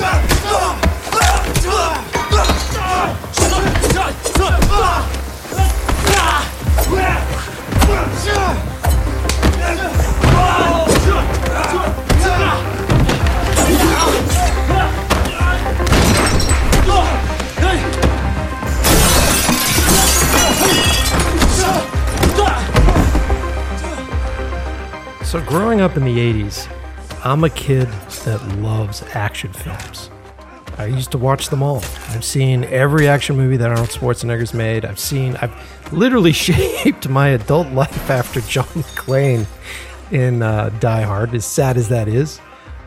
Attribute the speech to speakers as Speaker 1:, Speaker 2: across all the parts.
Speaker 1: Shut up! So, growing up in the 80s, I'm a kid that loves action films. I used to watch them all. I've seen every action movie that Arnold Schwarzenegger's made. I've seen, I've literally shaped my adult life after John McClane in uh, Die Hard, as sad as that is.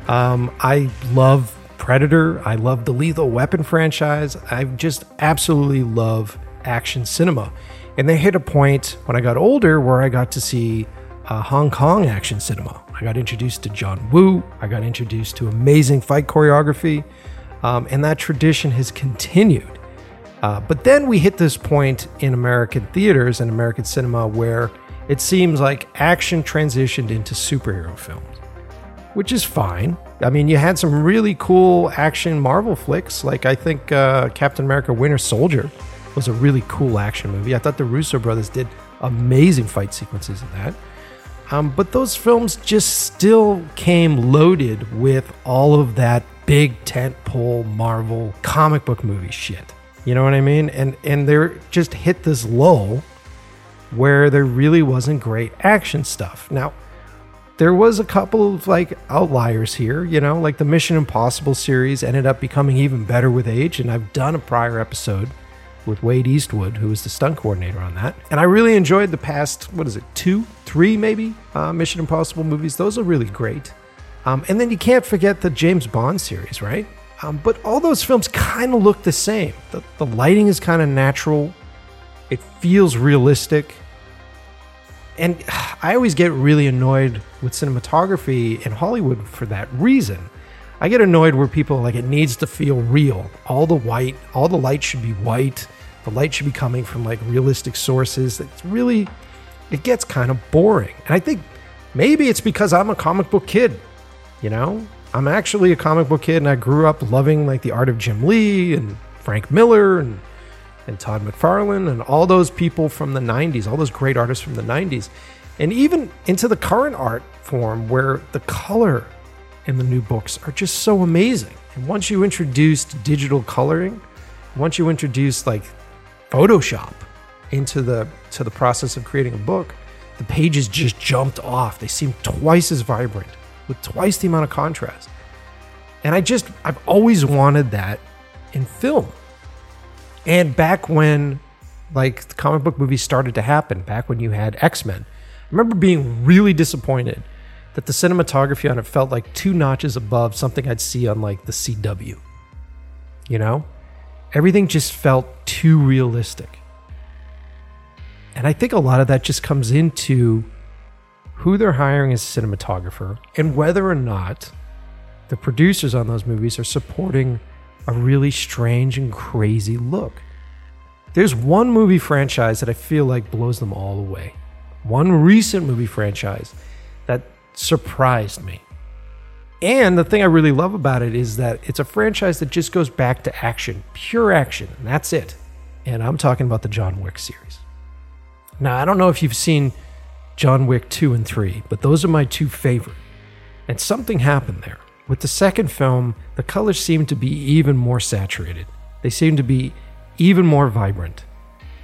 Speaker 1: Um, I love Predator. I love the Lethal Weapon franchise. I just absolutely love action cinema. And they hit a point when I got older where I got to see uh, Hong Kong action cinema. I got introduced to John Woo. I got introduced to amazing fight choreography. Um, and that tradition has continued. Uh, but then we hit this point in American theaters and American cinema where it seems like action transitioned into superhero films, which is fine. I mean, you had some really cool action Marvel flicks, like I think uh, Captain America Winter Soldier was a really cool action movie. I thought the Russo brothers did amazing fight sequences in that. Um, but those films just still came loaded with all of that big tentpole Marvel comic book movie shit. You know what I mean? And and they're just hit this lull where there really wasn't great action stuff. Now, there was a couple of like outliers here, you know, like the Mission Impossible series ended up becoming even better with age, and I've done a prior episode with Wade Eastwood, who was the stunt coordinator on that. And I really enjoyed the past, what is it, two, three maybe uh, Mission Impossible movies. Those are really great. Um, and then you can't forget the James Bond series, right? Um, but all those films kind of look the same. The, the lighting is kind of natural, it feels realistic. And I always get really annoyed with cinematography in Hollywood for that reason. I get annoyed where people like it needs to feel real. All the white, all the light should be white. The light should be coming from like realistic sources. It's really, it gets kind of boring. And I think maybe it's because I'm a comic book kid. You know, I'm actually a comic book kid, and I grew up loving like the art of Jim Lee and Frank Miller and and Todd McFarlane and all those people from the 90s, all those great artists from the 90s, and even into the current art form where the color in the new books are just so amazing. And once you introduced digital coloring, once you introduced like Photoshop into the to the process of creating a book, the pages just jumped off. They seemed twice as vibrant with twice the amount of contrast. And I just I've always wanted that in film. And back when like the comic book movies started to happen, back when you had X-Men, I remember being really disappointed that the cinematography on it felt like two notches above something I'd see on like the CW. You know? Everything just felt too realistic. And I think a lot of that just comes into who they're hiring as a cinematographer and whether or not the producers on those movies are supporting a really strange and crazy look. There's one movie franchise that I feel like blows them all away. One recent movie franchise that surprised me. And the thing I really love about it is that it's a franchise that just goes back to action, pure action, and that's it. And I'm talking about the John Wick series. Now, I don't know if you've seen John Wick 2 and 3, but those are my two favorite. And something happened there. With the second film, the colors seemed to be even more saturated. They seemed to be even more vibrant.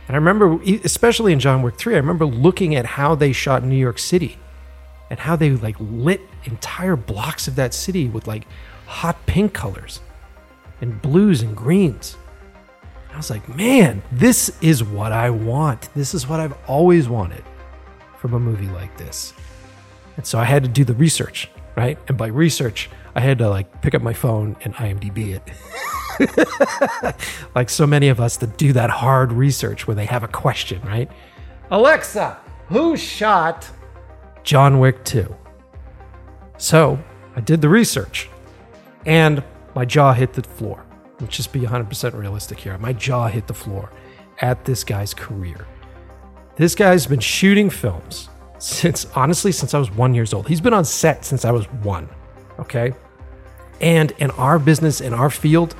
Speaker 1: And I remember, especially in John Wick 3, I remember looking at how they shot New York City and how they like lit entire blocks of that city with like hot pink colors and blues and greens. I was like, man, this is what I want. This is what I've always wanted from a movie like this. And so I had to do the research, right? And by research, I had to like pick up my phone and IMDb it. like so many of us that do that hard research where they have a question, right? Alexa, who shot John Wick 2? So I did the research and my jaw hit the floor. let's just be 100% realistic here. My jaw hit the floor at this guy's career. This guy's been shooting films since, honestly, since I was one years old. He's been on set since I was one. Okay. And in our business, in our field,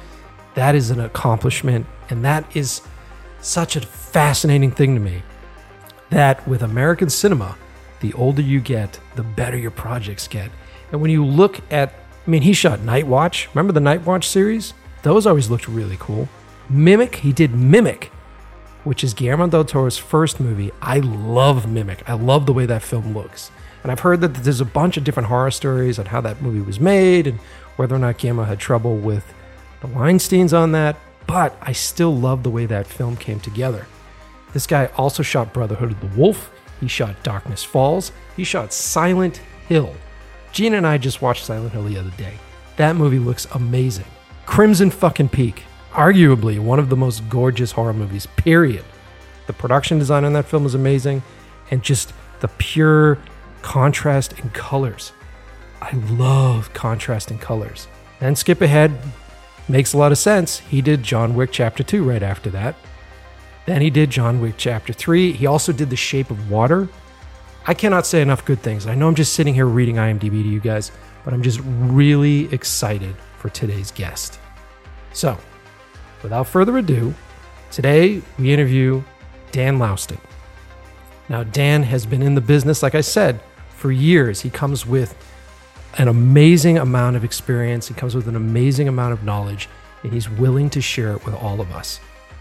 Speaker 1: that is an accomplishment. And that is such a fascinating thing to me that with American cinema, the older you get, the better your projects get. And when you look at, I mean, he shot Night Watch. Remember the Night Watch series? Those always looked really cool. Mimic, he did Mimic, which is Guillermo del Toro's first movie. I love Mimic. I love the way that film looks. And I've heard that there's a bunch of different horror stories on how that movie was made and whether or not Guillermo had trouble with the Weinsteins on that. But I still love the way that film came together. This guy also shot Brotherhood of the Wolf. He shot Darkness Falls. He shot Silent Hill. Gina and I just watched Silent Hill the other day. That movie looks amazing. Crimson fucking Peak, arguably one of the most gorgeous horror movies, period. The production design on that film is amazing, and just the pure contrast in colors. I love contrast in colors. Then skip ahead, makes a lot of sense. He did John Wick Chapter 2 right after that. Then he did John Wick Chapter 3. He also did The Shape of Water. I cannot say enough good things. I know I'm just sitting here reading IMDb to you guys, but I'm just really excited for today's guest. So, without further ado, today we interview Dan Laustsen. Now, Dan has been in the business, like I said, for years. He comes with an amazing amount of experience, he comes with an amazing amount of knowledge, and he's willing to share it with all of us.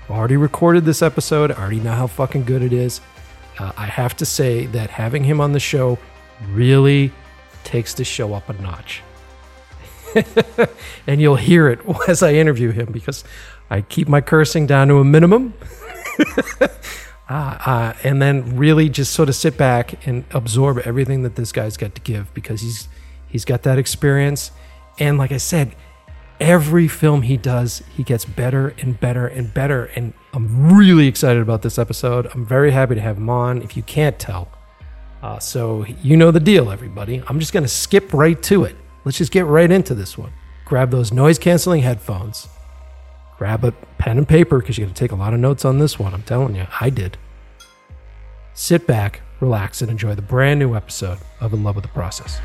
Speaker 1: I've already recorded this episode, I already know how fucking good it is. Uh, I have to say that having him on the show really takes the show up a notch. and you'll hear it as I interview him because I keep my cursing down to a minimum. uh, uh, and then really just sort of sit back and absorb everything that this guy's got to give because he's he's got that experience. And like I said, every film he does, he gets better and better and better. And I'm really excited about this episode. I'm very happy to have him on, if you can't tell. Uh, so, you know the deal, everybody. I'm just going to skip right to it. Let's just get right into this one. Grab those noise canceling headphones. Grab a pen and paper because you're going to take a lot of notes on this one. I'm telling you, I did. Sit back, relax, and enjoy the brand new episode of In Love with the Process.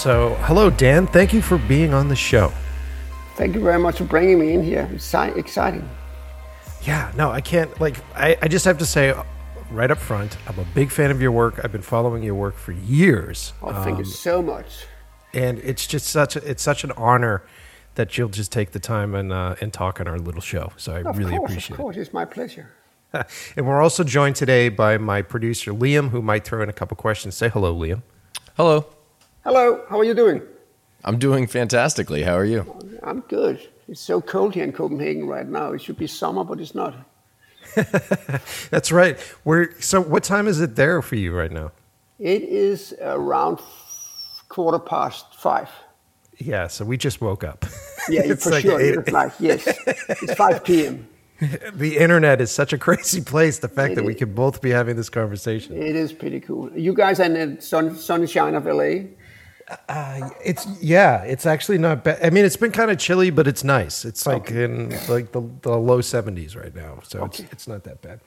Speaker 1: So, hello, Dan. Thank you for being on the show.
Speaker 2: Thank you very much for bringing me in here. It's exciting.
Speaker 1: Yeah, no, I can't. Like, I, I just have to say right up front, I'm a big fan of your work. I've been following your work for years.
Speaker 2: Oh, thank um, you so much.
Speaker 1: And it's just such a, it's such an honor that you'll just take the time and uh, and talk on our little show. So I
Speaker 2: of
Speaker 1: really
Speaker 2: course,
Speaker 1: appreciate
Speaker 2: it. Of course,
Speaker 1: it.
Speaker 2: it's my pleasure.
Speaker 1: and we're also joined today by my producer Liam, who might throw in a couple questions. Say hello, Liam.
Speaker 3: Hello.
Speaker 2: Hello, how are you doing?
Speaker 3: I'm doing fantastically. How are you?
Speaker 2: I'm good. It's so cold here in Copenhagen right now. It should be summer, but it's not.
Speaker 1: That's right. We're, so, what time is it there for you right now?
Speaker 2: It is around quarter past five.
Speaker 1: Yeah, so we just woke up.
Speaker 2: Yeah, for like sure. Eight. It's like, yes, it's 5 p.m.
Speaker 1: The internet is such a crazy place. The fact it that is. we can both be having this conversation.
Speaker 2: It is pretty cool. You guys are in the sun, sunshine of LA?
Speaker 1: Uh, it's yeah, it's actually not bad. I mean, it's been kind of chilly, but it's nice. It's like okay. in like the, the low seventies right now, so okay. it's it's not that bad.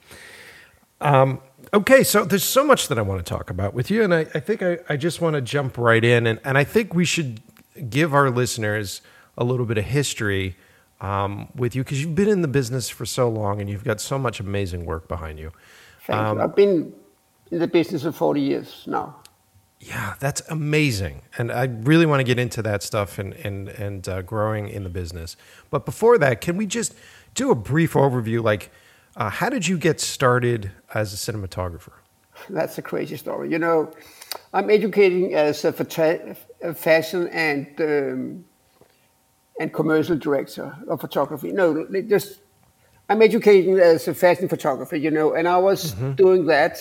Speaker 1: Um, okay, so there's so much that I want to talk about with you, and I, I think I, I just want to jump right in, and, and I think we should give our listeners a little bit of history um, with you because you've been in the business for so long, and you've got so much amazing work behind you.
Speaker 2: Thank um, you. I've been in the business for 40 years now.
Speaker 1: Yeah, that's amazing, and I really want to get into that stuff and and and uh, growing in the business. But before that, can we just do a brief overview? Like, uh, how did you get started as a cinematographer?
Speaker 2: That's a crazy story. You know, I'm educating as a, fashion and um, and commercial director of photography. No, just I'm educating as a fashion photographer. You know, and I was mm-hmm. doing that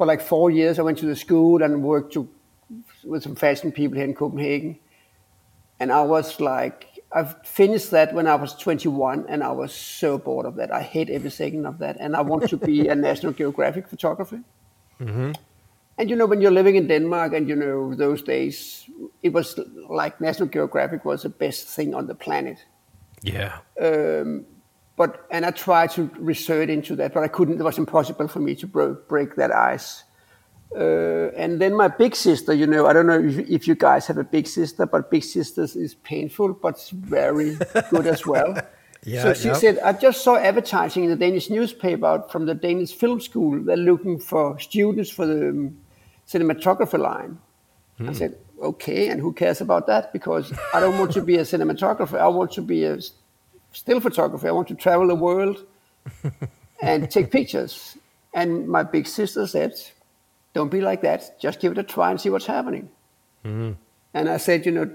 Speaker 2: for like four years. I went to the school and worked to, with some fashion people here in Copenhagen. and I was like, I finished that when I was 21, and I was so bored of that. I hate every second of that, and I want to be a National Geographic photographer. Mm-hmm. And you know, when you're living in Denmark, and you know those days, it was like National Geographic was the best thing on the planet.
Speaker 1: Yeah.
Speaker 2: Um, But and I tried to research into that, but I couldn't. It was impossible for me to bro- break that ice. Uh, and then my big sister, you know, I don't know if, if you guys have a big sister, but big sisters is painful, but very good as well.
Speaker 1: Yeah,
Speaker 2: so she
Speaker 1: yep.
Speaker 2: said, I just saw advertising in the Danish newspaper from the Danish film school. They're looking for students for the um, cinematographer line. I said, okay, and who cares about that? Because I don't want to be a cinematographer. I want to be a still photography. I want to travel the world and take pictures. And my big sister said, don't be like that. Just give it a try and see what's happening. Mm-hmm. And I said, you know,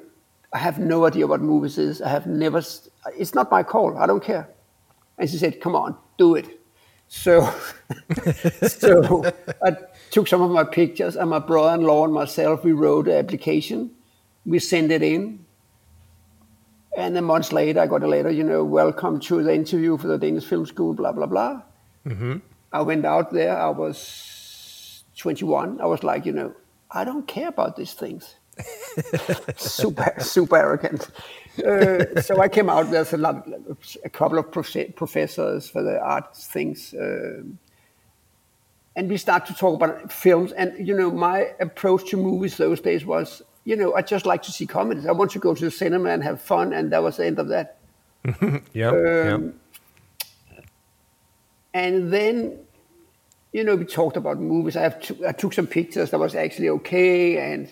Speaker 2: I have no idea what movies is. I have never, it's not my call. I don't care. And she said, come on, do it. So, so I took some of my pictures and my brother-in-law and myself, we wrote an application. We sent it in. And a month later, I got a letter, you know, welcome to the interview for the Danish Film School, blah, blah, blah. I went out there. I was 21. I was like, you know, I don't care about these things. super, super arrogant. Uh, so I came out. There's a lot, a couple of profe- professors for the arts things, um and we start to talk about films. And you know, my approach to movies those days was, you know, I just like to see comedies. I want to go to the cinema and have fun, and that was the end of that.
Speaker 1: Yep.
Speaker 2: Um,
Speaker 1: yep.
Speaker 2: And then, you know, we talked about movies. I have t- I took some pictures that was actually okay, and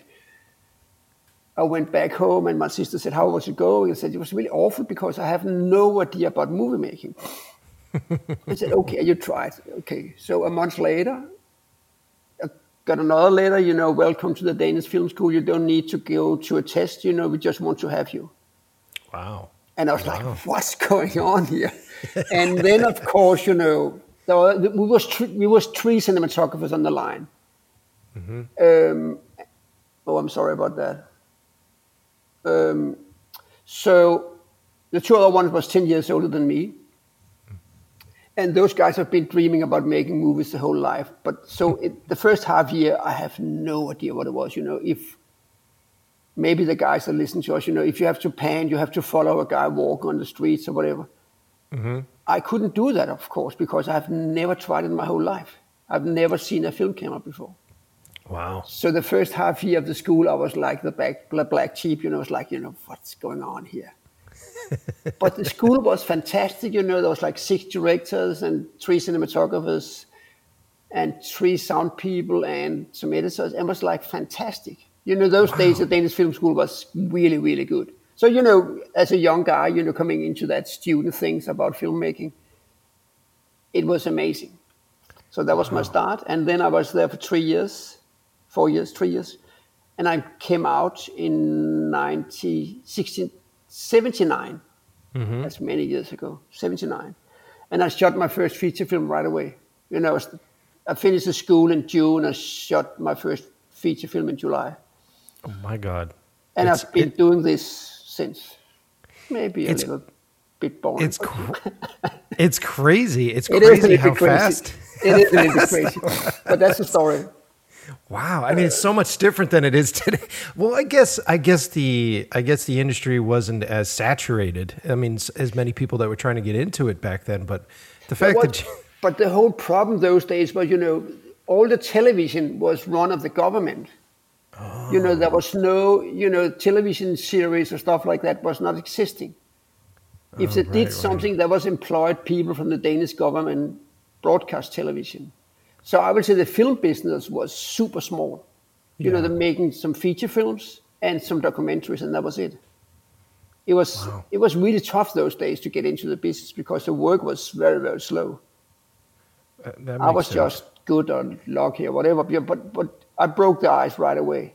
Speaker 2: I went back home, and my sister said, "How was it going?" I said, "It was really awful because I have no idea about movie making." I said, "Okay, you tried. Okay." So a month later, got another letter. You know, welcome to the Danish Film School. You don't need to go to a test. You know, we just want to have you.
Speaker 1: Wow.
Speaker 2: And I was like, what's going on here? and then, of course, you know, there were, we, was three, we was three cinematographers on the line. Um, oh, I'm sorry about that. Um, so the two other ones was 10 years older than me. And those guys have been dreaming about making movies the whole life. But so it, the first half year, I have no idea what it was. You know, if maybe the guys that listen to us, you know, if you have to pan, you have to follow a guy walking on the streets or whatever. Mm-hmm. I couldn't do that, of course, because I've never tried it in my whole life. I've never seen a film camera before.
Speaker 1: Wow.
Speaker 2: So the first half year of the school, I was like the black, black, black sheep, you know, it's like, you know, what's going on here? but the school was fantastic, you know, there was like six directors and three cinematographers and three sound people and some editors. It was like fantastic. You know, those days the Danish Film School was really, really good. So, you know, as a young guy, you know, coming into that student things about filmmaking, it was amazing. So that was my start. And then I was there for three years, four years, three years. And I came out in 90, 16, 79. Mm-hmm. That's many years ago, 79. And I shot my first feature film right away. You know, I was- I finished the school in June. I shot my first feature film in July.
Speaker 1: Oh my God.
Speaker 2: And
Speaker 1: It's-
Speaker 2: I've been
Speaker 1: it-
Speaker 2: doing this since. Maybe a little bit boring.
Speaker 1: It's cr- it's crazy. It's
Speaker 2: It is a
Speaker 1: crazy how
Speaker 2: crazy.
Speaker 1: fast.
Speaker 2: It is a little bit crazy. But that's the story.
Speaker 1: Wow, I mean, it's so much different than it is today. Well, I guess, I guess the, I guess the industry wasn't as saturated. I mean, as many people that were trying to get into it back then. But the fact
Speaker 2: What-
Speaker 1: that,
Speaker 2: but the whole problem those days was, you know, all the television was run of the government. You know, there was no, you know, television series or stuff like that was not existing. If
Speaker 1: Oh,
Speaker 2: they
Speaker 1: right,
Speaker 2: did
Speaker 1: right.
Speaker 2: something, there was employed people from the Danish government broadcast television. So I would say the film business was super small. You know, they're making some feature films and some documentaries, and that was it. It was
Speaker 1: Wow.
Speaker 2: it was really tough those days to get into the business because the work was very very slow.
Speaker 1: uh,
Speaker 2: I was
Speaker 1: sense.
Speaker 2: just good or lucky or whatever, but- but but I broke the ice right away,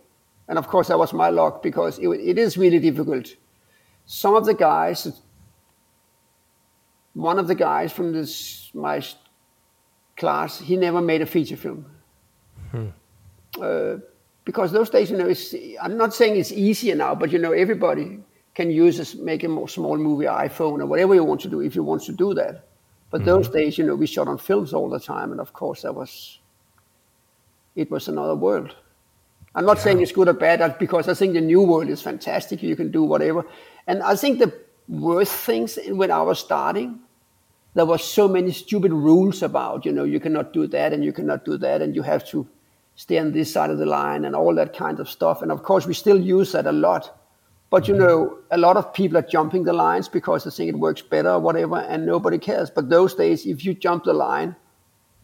Speaker 2: and of course that was my luck because it, it is really difficult. Some of the guys, one of the guys from this my class, he never made a feature film. Uh, because those days, you know, it's, I'm not saying it's easier now, but you know, everybody can use as make a more small movie iPhone or whatever you want to do if you want to do that. But
Speaker 1: Mm-hmm.
Speaker 2: those days, you know, we shot on films all the time, and of course, that was it was another world. I'm not saying it's good or bad because I think the new world is fantastic. You can do whatever, and I think the worst things when I was starting, there was so many stupid rules about you know you cannot do that and you cannot do that and you have to stay on this side of the line and all that kind of stuff. And of course, we still use that a lot. But you mm-hmm. know, a lot of people are jumping the lines because they think it works better or whatever, and nobody cares. But those days, if you jump the line,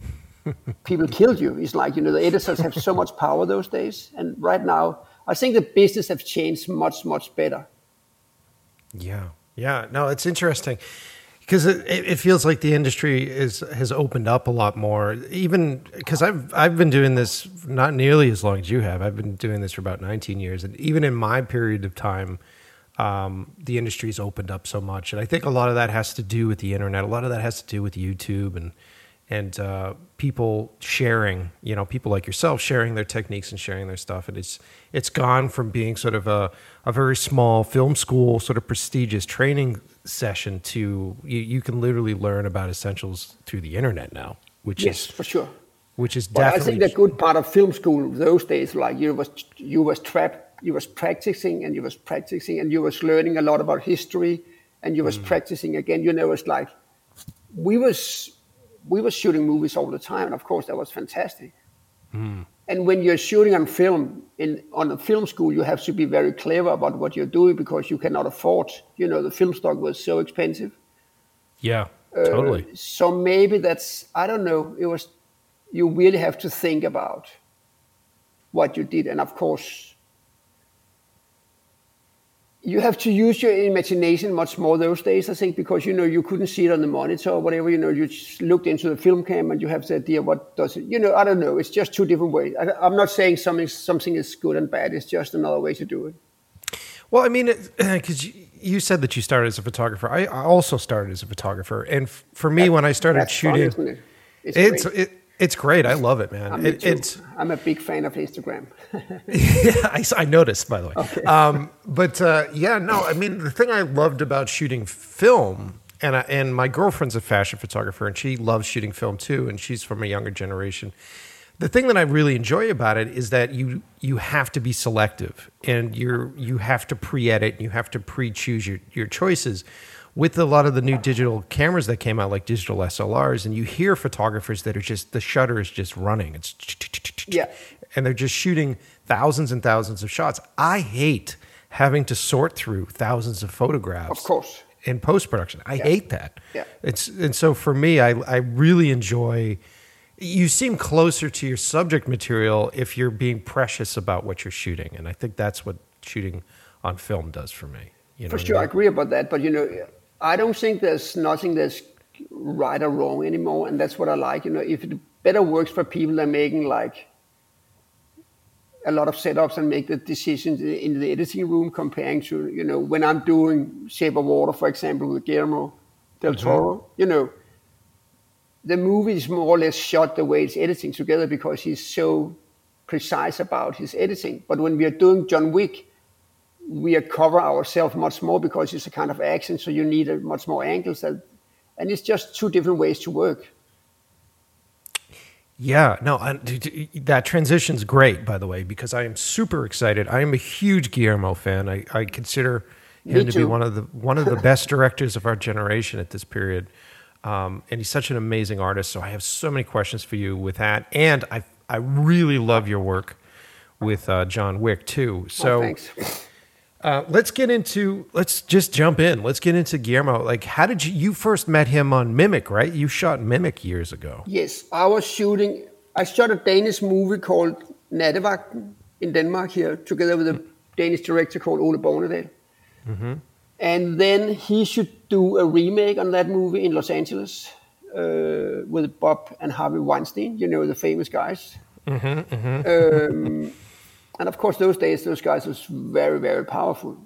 Speaker 2: people killed you. It's like you know, the editors have so much power those days, and right now, I think the business have changed much, much better.
Speaker 1: Yeah, yeah. No, it's interesting because it, it feels like the industry is has opened up a lot more. Even because I've I've been doing this not nearly as long as you have. I've been doing this for about 19 years, and even in my period of time, um, the industry's opened up so much. And I think a lot of that has to do with the internet. A lot of that has to do with YouTube and and uh, people sharing. You know, people like yourself sharing their techniques and sharing their stuff. And it's it's gone from being sort of a a very small film school, sort of prestigious training session to you, you can literally learn about essentials through the internet now, which
Speaker 2: Yes,
Speaker 1: is
Speaker 2: for sure.
Speaker 1: which is
Speaker 2: But I think the good part of film school those days, like you was you was trapped, you was practicing and you was practicing and you was learning a lot about history and you was hmm. practicing again. You know, it's like we was we was shooting movies all the time, and of course that was fantastic. Hmm. And when you're shooting on film in on a film school, you have to be very clever about what you're doing because you cannot afford. You know, the film stock was so expensive.
Speaker 1: yeah, uh, totally.
Speaker 2: So maybe that's I don't know. It was you really have to think about what you did, and of course, you have to use your imagination much more those days. I think because you know you couldn't see it on the monitor or whatever. You know, you just looked into the film cam and you have the idea what does it. You know, I don't know. It's just two different ways. I, I'm not saying something something is good and bad. It's just another way to do it.
Speaker 1: Well, I mean, because you said that you started as a photographer. I, also started as a photographer, and f- for me, when I started
Speaker 2: That's fun,
Speaker 1: shooting,
Speaker 2: it? It's,
Speaker 1: it's it, it's great. I love it, man.
Speaker 2: Me
Speaker 1: It, it's
Speaker 2: I'm a big fan of Instagram.
Speaker 1: yeah, I, I noticed, by the way. Um, but uh, yeah, no, I mean, the thing I loved about shooting film, and I, and my girlfriend's a fashion photographer, and she loves shooting film too, and she's from a younger generation. The thing that I really enjoy about it is that you you have to be selective, and you're you have to pre-edit, you have to pre-choose your your choices. With a lot of the new digital cameras that came out, like digital SLRs, and you hear photographers that are just the shutter is just running. It's
Speaker 2: Yeah.
Speaker 1: and they're just shooting thousands and thousands of shots. I hate having to sort through thousands of photographs.
Speaker 2: Of course.
Speaker 1: In post production, I hate that.
Speaker 2: Yeah.
Speaker 1: It's and so for me, I I really enjoy. You seem closer to your subject material if you're being precious about what you're shooting, and I think that's what shooting on film does for me. You know,
Speaker 2: For
Speaker 1: what I
Speaker 2: sure, I agree about that. But you know, I don't think there's nothing that's right or wrong anymore, and that's what I like. You know, if it better works for people than making like a lot of setups and make the decisions in the editing room, comparing to you know when I'm doing Shape of Water, for example, with Guillermo del mm-hmm. Toro. You know, the movie is more or less shot the way it's editing together because he's so precise about his editing. But when we are doing John Wick, we cover ourselves much more because it's a kind of action, so you need a much more angles. That, and it's just two different ways to work.
Speaker 1: Yeah, no, I, that transition's great, by the way, because I am super excited. I am a huge Guillermo fan. I, I consider him to be one of the one of the best directors of our generation at this period, um, and he's such an amazing artist. So I have so many questions for you with that, and I I really love your work with uh, John Wick too. So
Speaker 2: oh, thanks.
Speaker 1: Uh, let's get into let's just jump in. Let's get into Guillermo. Like, how did you you first met him on Mimic? Right, you shot Mimic years ago.
Speaker 2: Yes, I was shooting. I shot a Danish movie called Nattevagten in Denmark here, together with a Danish director called Ole Bornedal. And then he should do a remake on that movie in Los Angeles uh, with Bob and Harvey Weinstein, you know, the famous guys. Um, and of course, those days, those guys was very, very powerful.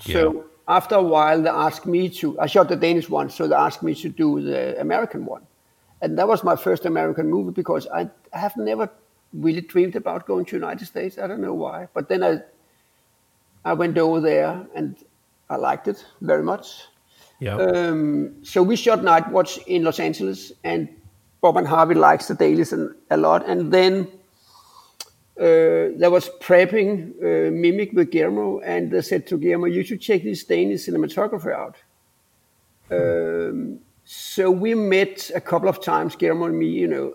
Speaker 2: So after a while, they asked me to. I shot the Danish one, so they asked me to do the American one, and that was my first American movie because I have never really dreamed about going to United States. I don't know why, but then I, I went over there, and I liked it very much.
Speaker 1: Yeah.
Speaker 2: Um, so we shot Night Watch in Los Angeles, and Bob and Harvey likes the dailies and, a lot. And then uh, there was prepping uh, Mimic with Guillermo, and they said to Guillermo, "You should check this Danish cinematographer out." Um, so we met a couple of times, Guillermo and me, you know,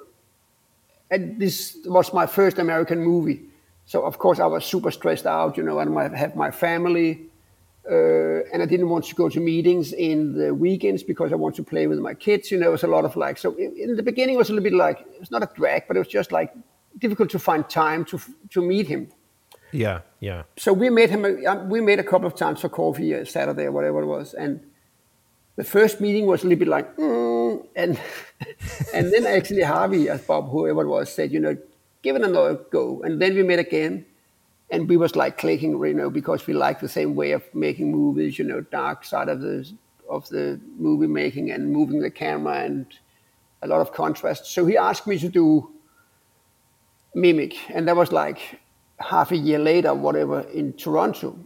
Speaker 2: and this was my first American movie. So of course I was super stressed out, you know, and I have my family, uh, and I didn't want to go to meetings in the weekends because I want to play with my kids. You know, it was a lot of like. So in, in the beginning, it was a little bit like it's not a drag, but it was just like difficult to find time to to meet him.
Speaker 1: Yeah, yeah.
Speaker 2: So we met him. uh, We met a couple of times for coffee, uh, Saturday or whatever it was, and the first meeting was a little bit like, mm, and and then actually Harvey, as Bob, whoever it was, said, you know, give it another go, and then we met again, and we was like clicking, you know, because we like the same way of making movies, you know, dark side of the of the movie making and moving the camera and a lot of contrast. So he asked me to do Mimic, and that was like half a year later, whatever, in Toronto.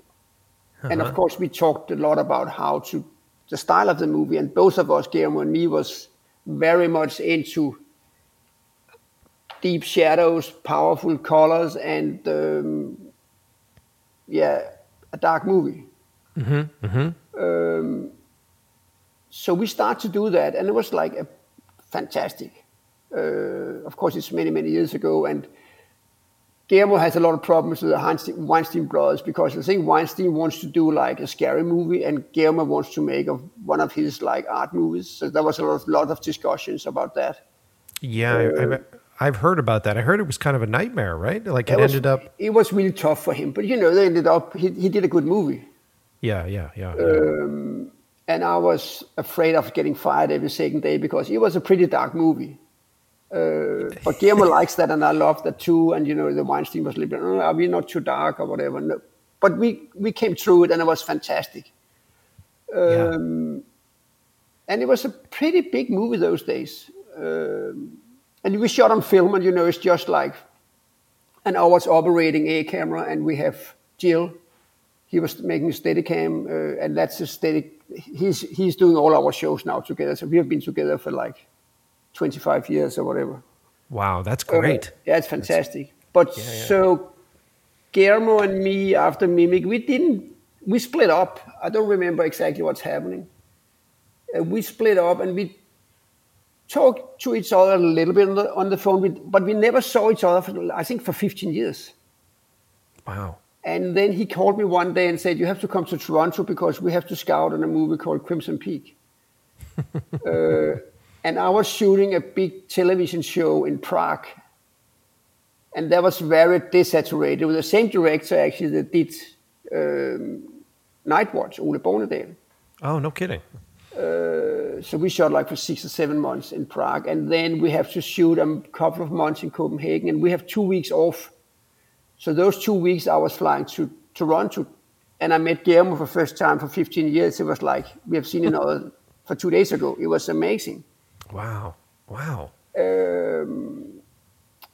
Speaker 2: And of course, we talked a lot about how to the style of the movie, and both of us, Guillermo and me, was very much into deep shadows, powerful colors, and um, yeah, a dark movie. Um, so we start to do that, and it was like a fantastic. Uh, of course, it's many many years ago, and Guillermo has a lot of problems with the Weinstein, brothers because I think Weinstein wants to do like a scary movie, and Guillermo wants to make a, one of his like art movies. So there was a lot of, lot of discussions about that.
Speaker 1: Yeah, I, I've, I've heard about that. I heard it was kind of a nightmare, right? Like it
Speaker 2: It was-
Speaker 1: ended up.
Speaker 2: It was really tough for him, but you know, they ended up. He, he did a good movie,
Speaker 1: Yeah, yeah, yeah. yeah.
Speaker 2: Uh, and I was afraid of getting fired every second day because it was a pretty dark movie. Uh, but Guillermo likes that, and I love that too. And you know, the Weinstein was a little bit, "Oh, are we not too dark or whatever? No. But we we came through it, and it was fantastic.
Speaker 1: yeah.
Speaker 2: and it was a pretty big movie those days. Um, and we shot on film, and you know, it's just like an hour's operating a camera, and we have Jill. He was making a Steadicam, uh, and that's a steady. He's he's doing all our shows now together. So we have been together for like 25 years or whatever.
Speaker 1: Wow, that's great.
Speaker 2: Uh, yeah, it's fantastic. But so Guillermo and me after Mimic, we didn't. We split up. I don't remember exactly what's happening. Uh, we split up and we talked to each other a little bit on the, on the phone, we- but we never saw each other for I think for 15 years.
Speaker 1: Wow.
Speaker 2: And then he called me one day and said, "You have to come to Toronto because we have to scout on a movie called Crimson Peak." uh, and I was shooting a big television show in Prague, and that was very desaturated. With the same director actually that did um, Night Watch, Ole Bornedal.
Speaker 1: Oh, no kidding.
Speaker 2: So we shot like for six or seven months in Prague, and then we have to shoot a couple of months in Copenhagen, and we have two weeks off. So those two weeks I was flying to Toronto, and I met Guillermo for the first time for 15 years. It was like we have seen another for two days ago. It was amazing.
Speaker 1: Wow. Wow.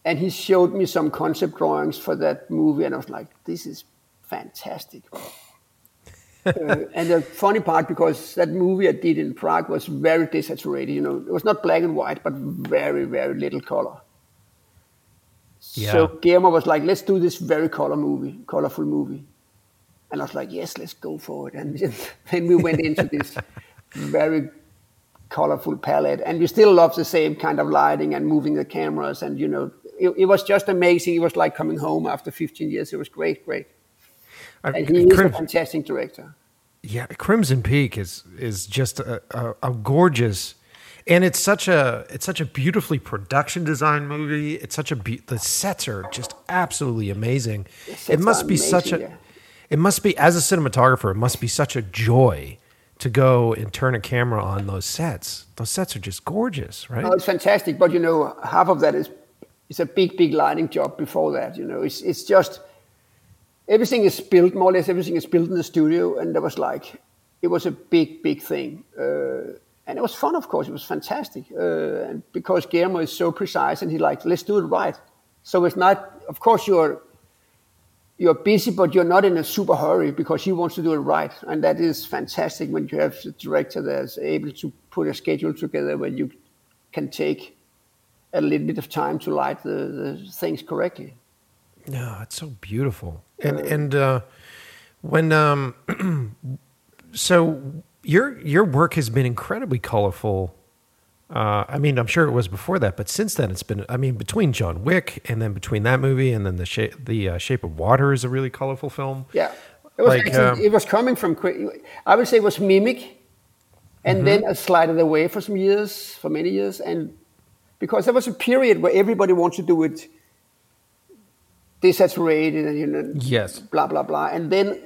Speaker 2: And he showed me some concept drawings for that movie, and I was like, this is fantastic. uh, and the funny part, because that movie I did in Prague was very desaturated, you know, it was not black and white, but very, very little color.
Speaker 1: Yeah.
Speaker 2: So Guillermo was like, let's do this very color movie, colorful movie. And I was like, yes, let's go for it. And then we went into this very colorful palette. And we still love the same kind of lighting and moving the cameras. And, you know, it, it was just amazing. It was like coming home after 15 years. It was great, great.
Speaker 1: I-
Speaker 2: And he is a fantastic director.
Speaker 1: yeah, Crimson Peak is is just a, a, a gorgeous, and it's such a it's such a beautifully production design movie. It's such a be- the sets are just absolutely amazing. It must be such a
Speaker 2: yeah.
Speaker 1: it must be as a cinematographer. It must be such a joy to go and turn a camera on those sets. Those sets are just gorgeous, right?
Speaker 2: Oh, it's fantastic, but you know, half of that is it's a big, big lighting job before that. You know, it's it's just everything is built more or less. Everything is built in the studio, and there was like it was a big, big thing, uh, and it was fun. Of course, it was fantastic, uh, and because Guillermo is so precise, and he like let's do it right. So it's not. Of course, you're you're busy, but you're not in a super hurry because he wants to do it right, and that is fantastic when you have a director that's able to put a schedule together where you can take a little bit of time to light the, the things correctly.
Speaker 1: No, it's so beautiful. And and uh, when um, so your your work has been incredibly colorful. Uh, I mean, I'm sure it was before that, but since then it's been. I mean, between John Wick and then between that movie and then the shape the uh, Shape of Water is a really colorful film.
Speaker 2: Yeah, it was
Speaker 1: Like,
Speaker 2: actually,
Speaker 1: um,
Speaker 2: it was coming from. I would say it was mimic, and
Speaker 1: Mm-hmm.
Speaker 2: then I slided away for some years, for many years, and because there was a period where everybody wanted to do it desaturated and you know
Speaker 1: Yes.
Speaker 2: blah blah blah, and then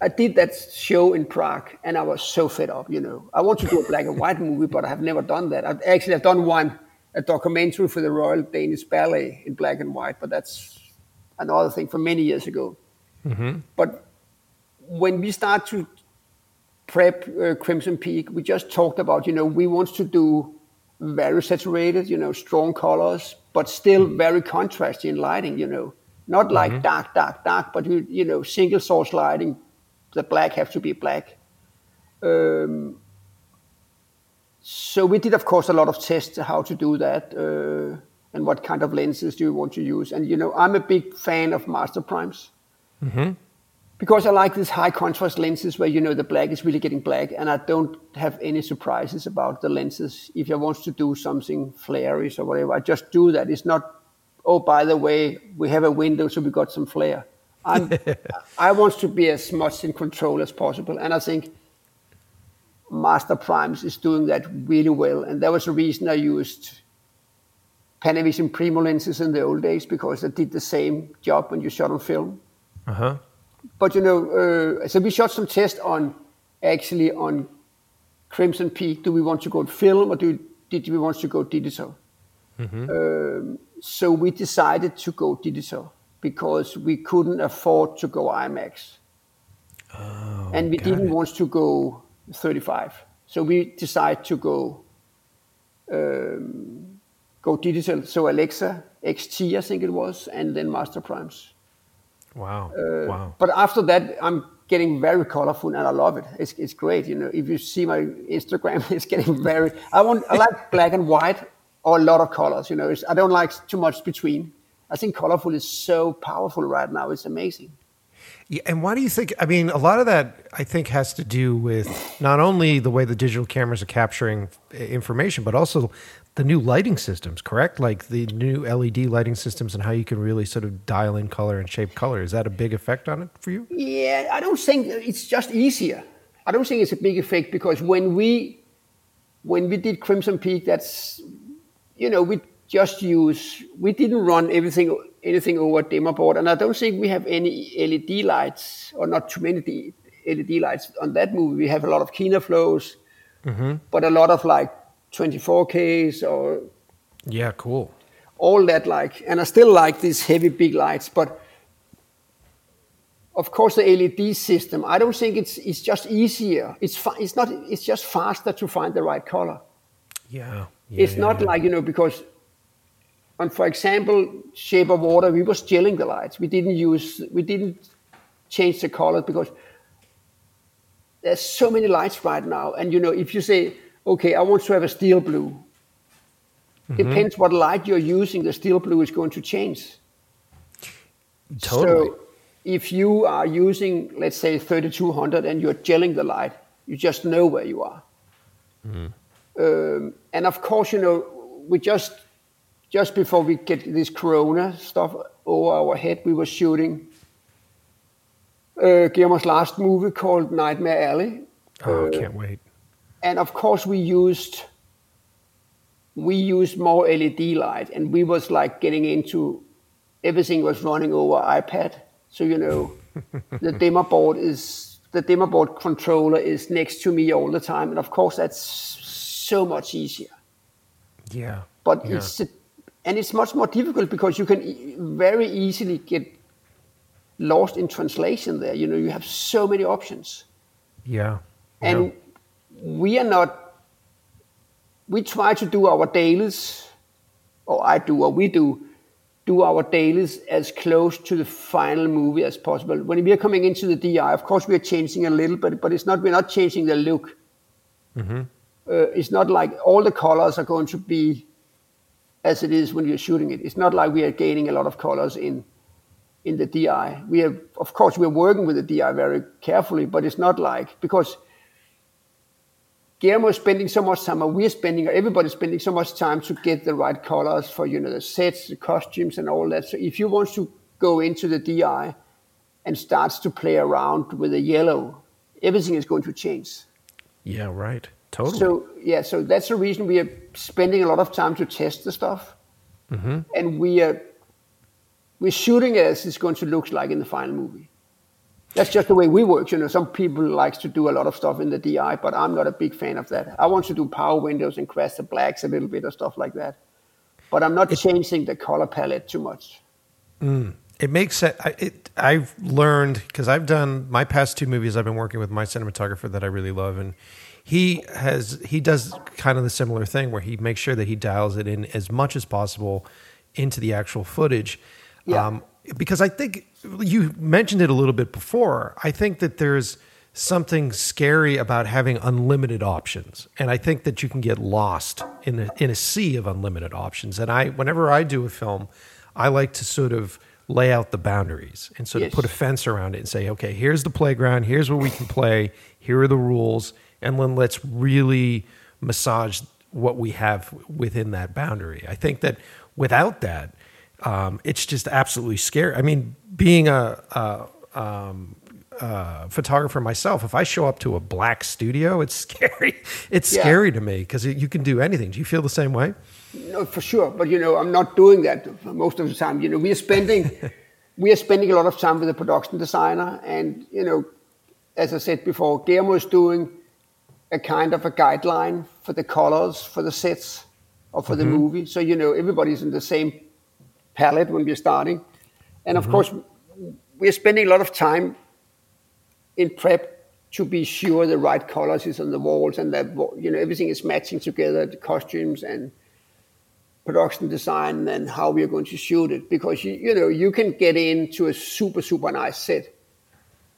Speaker 2: I did that show in Prague, and I was so fed up. You know, I want to do a black and white movie, but I have never done that. I've actually I've done one, a documentary for the Royal Danish Ballet in black and white, but that's another thing from many years ago. Mm-hmm. But when we start to prep uh, Crimson Peak, we just talked about, you know, we want to do very saturated, you know, strong colors, but still mm-hmm. very contrasty in lighting, you know, not like mm-hmm. dark, dark, dark, but you, you know, single source lighting. The black have to be black. Um, so we did, of course, a lot of tests how to do that uh, and what kind of lenses do you want to use. And you know, I'm a big fan of master primes because I like these high contrast lenses where you know the black is really getting black, and I don't have any surprises about the lenses. If I want to do something flary or whatever, I just do that. It's not, oh, by the way, we have a window, so we got some flare. I want to be as much in control as possible, and I think Master Primes is doing that really well. And that was the reason I used Panavision Primo lenses in the old days because they did the same job when you shot on film
Speaker 1: Uh huh.
Speaker 2: but you know, uh, so we shot some tests on actually on Crimson Peak. Do we want to go film or do did we want to go digital? Um, so we decided to go digital because we couldn't afford to go IMAX, and we didn't
Speaker 1: it.
Speaker 2: want to go 35. So we decided to go um, go digital. So Alexa XT, I think it was, and then Master Primes.
Speaker 1: Wow.
Speaker 2: Uh,
Speaker 1: wow.
Speaker 2: But after that, I'm getting very colorful and I love it. It's, it's great. You know, if you see my Instagram, it's getting very. I want. I like black and white or a lot of colors. You know, it's, I don't like too much between. I think colorful is so powerful right now. It's amazing.
Speaker 1: Yeah, and why do you think? I mean, a lot of that I think has to do with not only the way the digital cameras are capturing uh, information, but also the new lighting systems. Correct, like the new LED lighting systems and how you can really sort of dial in color and shape color. Is that a big effect on it for you?
Speaker 2: Yeah, I don't think it's just easier. I don't think it's a big effect because when we when we did Crimson Peak, that's you know we just use we didn't run everything anything over dimmer board, and I don't think we have any LED lights or not too many LED lights on that movie. We have a lot of Kino Flos, mm-hmm. but a lot of like 24Ks or
Speaker 1: Yeah, cool.
Speaker 2: all that like and i still like these heavy big lights but of course the led system i don't think it's it's just easier it's fa- it's not it's just faster to find the right color
Speaker 1: Yeah, yeah
Speaker 2: it's
Speaker 1: yeah,
Speaker 2: not
Speaker 1: yeah.
Speaker 2: like you know because on for example shape of water we were gelling the lights. We didn't use we didn't change the colors because there's so many lights right now. And you know if you say okay i want to have a steel blue
Speaker 1: Mm-hmm.
Speaker 2: depends what light you're using the steel blue is going to change.
Speaker 1: Totally.
Speaker 2: so if you are using let's say 3200 and you're gelling the light you just know where you are. Um, and of course you know we just just before we get this corona stuff over our head we were shooting uh, Guillermo's last movie called Nightmare Alley
Speaker 1: oh, can't wait.
Speaker 2: and of course we used we used more LED light, and we was like getting into everything was running over iPad. So you know, the dimmer board is the dimmer board controller is next to me all the time, and of course that's so much easier.
Speaker 1: Yeah,
Speaker 2: But
Speaker 1: yeah.
Speaker 2: it's and it's much more difficult because you can e- very easily get lost in translation. There, you know, you have so many options
Speaker 1: yeah,
Speaker 2: and
Speaker 1: yeah.
Speaker 2: we are not we try to do our dailies or i do or we do do our dailies as close to the final movie as possible. When we are coming into the DI, of course, we are changing a little, but but it's not we're not changing the look. Uh, it's not like all the colors are going to be as it is when you're shooting it. It's not like we are gaining a lot of colors in in the DI. We have, of course, we're working with the DI very carefully, but it's not like because Guillermo is spending so much time, or we're spending, or everybody's spending so much time to get the right colors for you know the sets, the costumes, and all that. So if you want to go into the DI and starts to play around with the yellow, everything is going to change.
Speaker 1: Yeah, right. Totally.
Speaker 2: So yeah, so that's the reason we are spending a lot of time to test the stuff, mm-hmm. and we are we're shooting as it's going to look like in the final movie. That's just the way we work. You know, some people likes to do a lot of stuff in the DI, but I'm not a big fan of that. I want to do power windows and crash the blacks a little bit or stuff like that, but I'm not changing the color palette too much. Mm.
Speaker 1: it makes sense. I, it, I've learned because I've done my past two movies. I've been working with my cinematographer that I really love, and he has he does kind of the similar thing where he makes sure that he dials it in as much as possible into the actual footage.
Speaker 2: Yeah.
Speaker 1: Um, because I think you mentioned it a little bit before. I think that there's something scary about having unlimited options, and I think that you can get lost in a, in a sea of unlimited options. And I, whenever I do a film, I like to sort of lay out the boundaries and sort of put a fence around it and say, okay, here's the playground, here's where we can play, here are the rules, and then let's really massage what we have within that boundary. I think that without that, um, it's just absolutely scary. I mean, being a, a um, uh, photographer myself, if I show up to a black studio, it's scary. It's
Speaker 2: Yeah.
Speaker 1: scary to me because you can do anything. Do you feel the same way?
Speaker 2: No, for sure. But you know, I'm not doing that most of the time. You know, we are spending we are spending a lot of time with the production designer, and you know, as I said before, Guillermo is doing a kind of a guideline for the colors for the sets or for the mm-hmm. movie. So you know, everybody's in the same palette when we're starting, and of mm-hmm. course, we're spending a lot of time in prep to be sure the right colors is on the walls and that you know everything is matching together, the costumes and production design and how we are going to shoot it. Because you, you know you can get into a super super nice set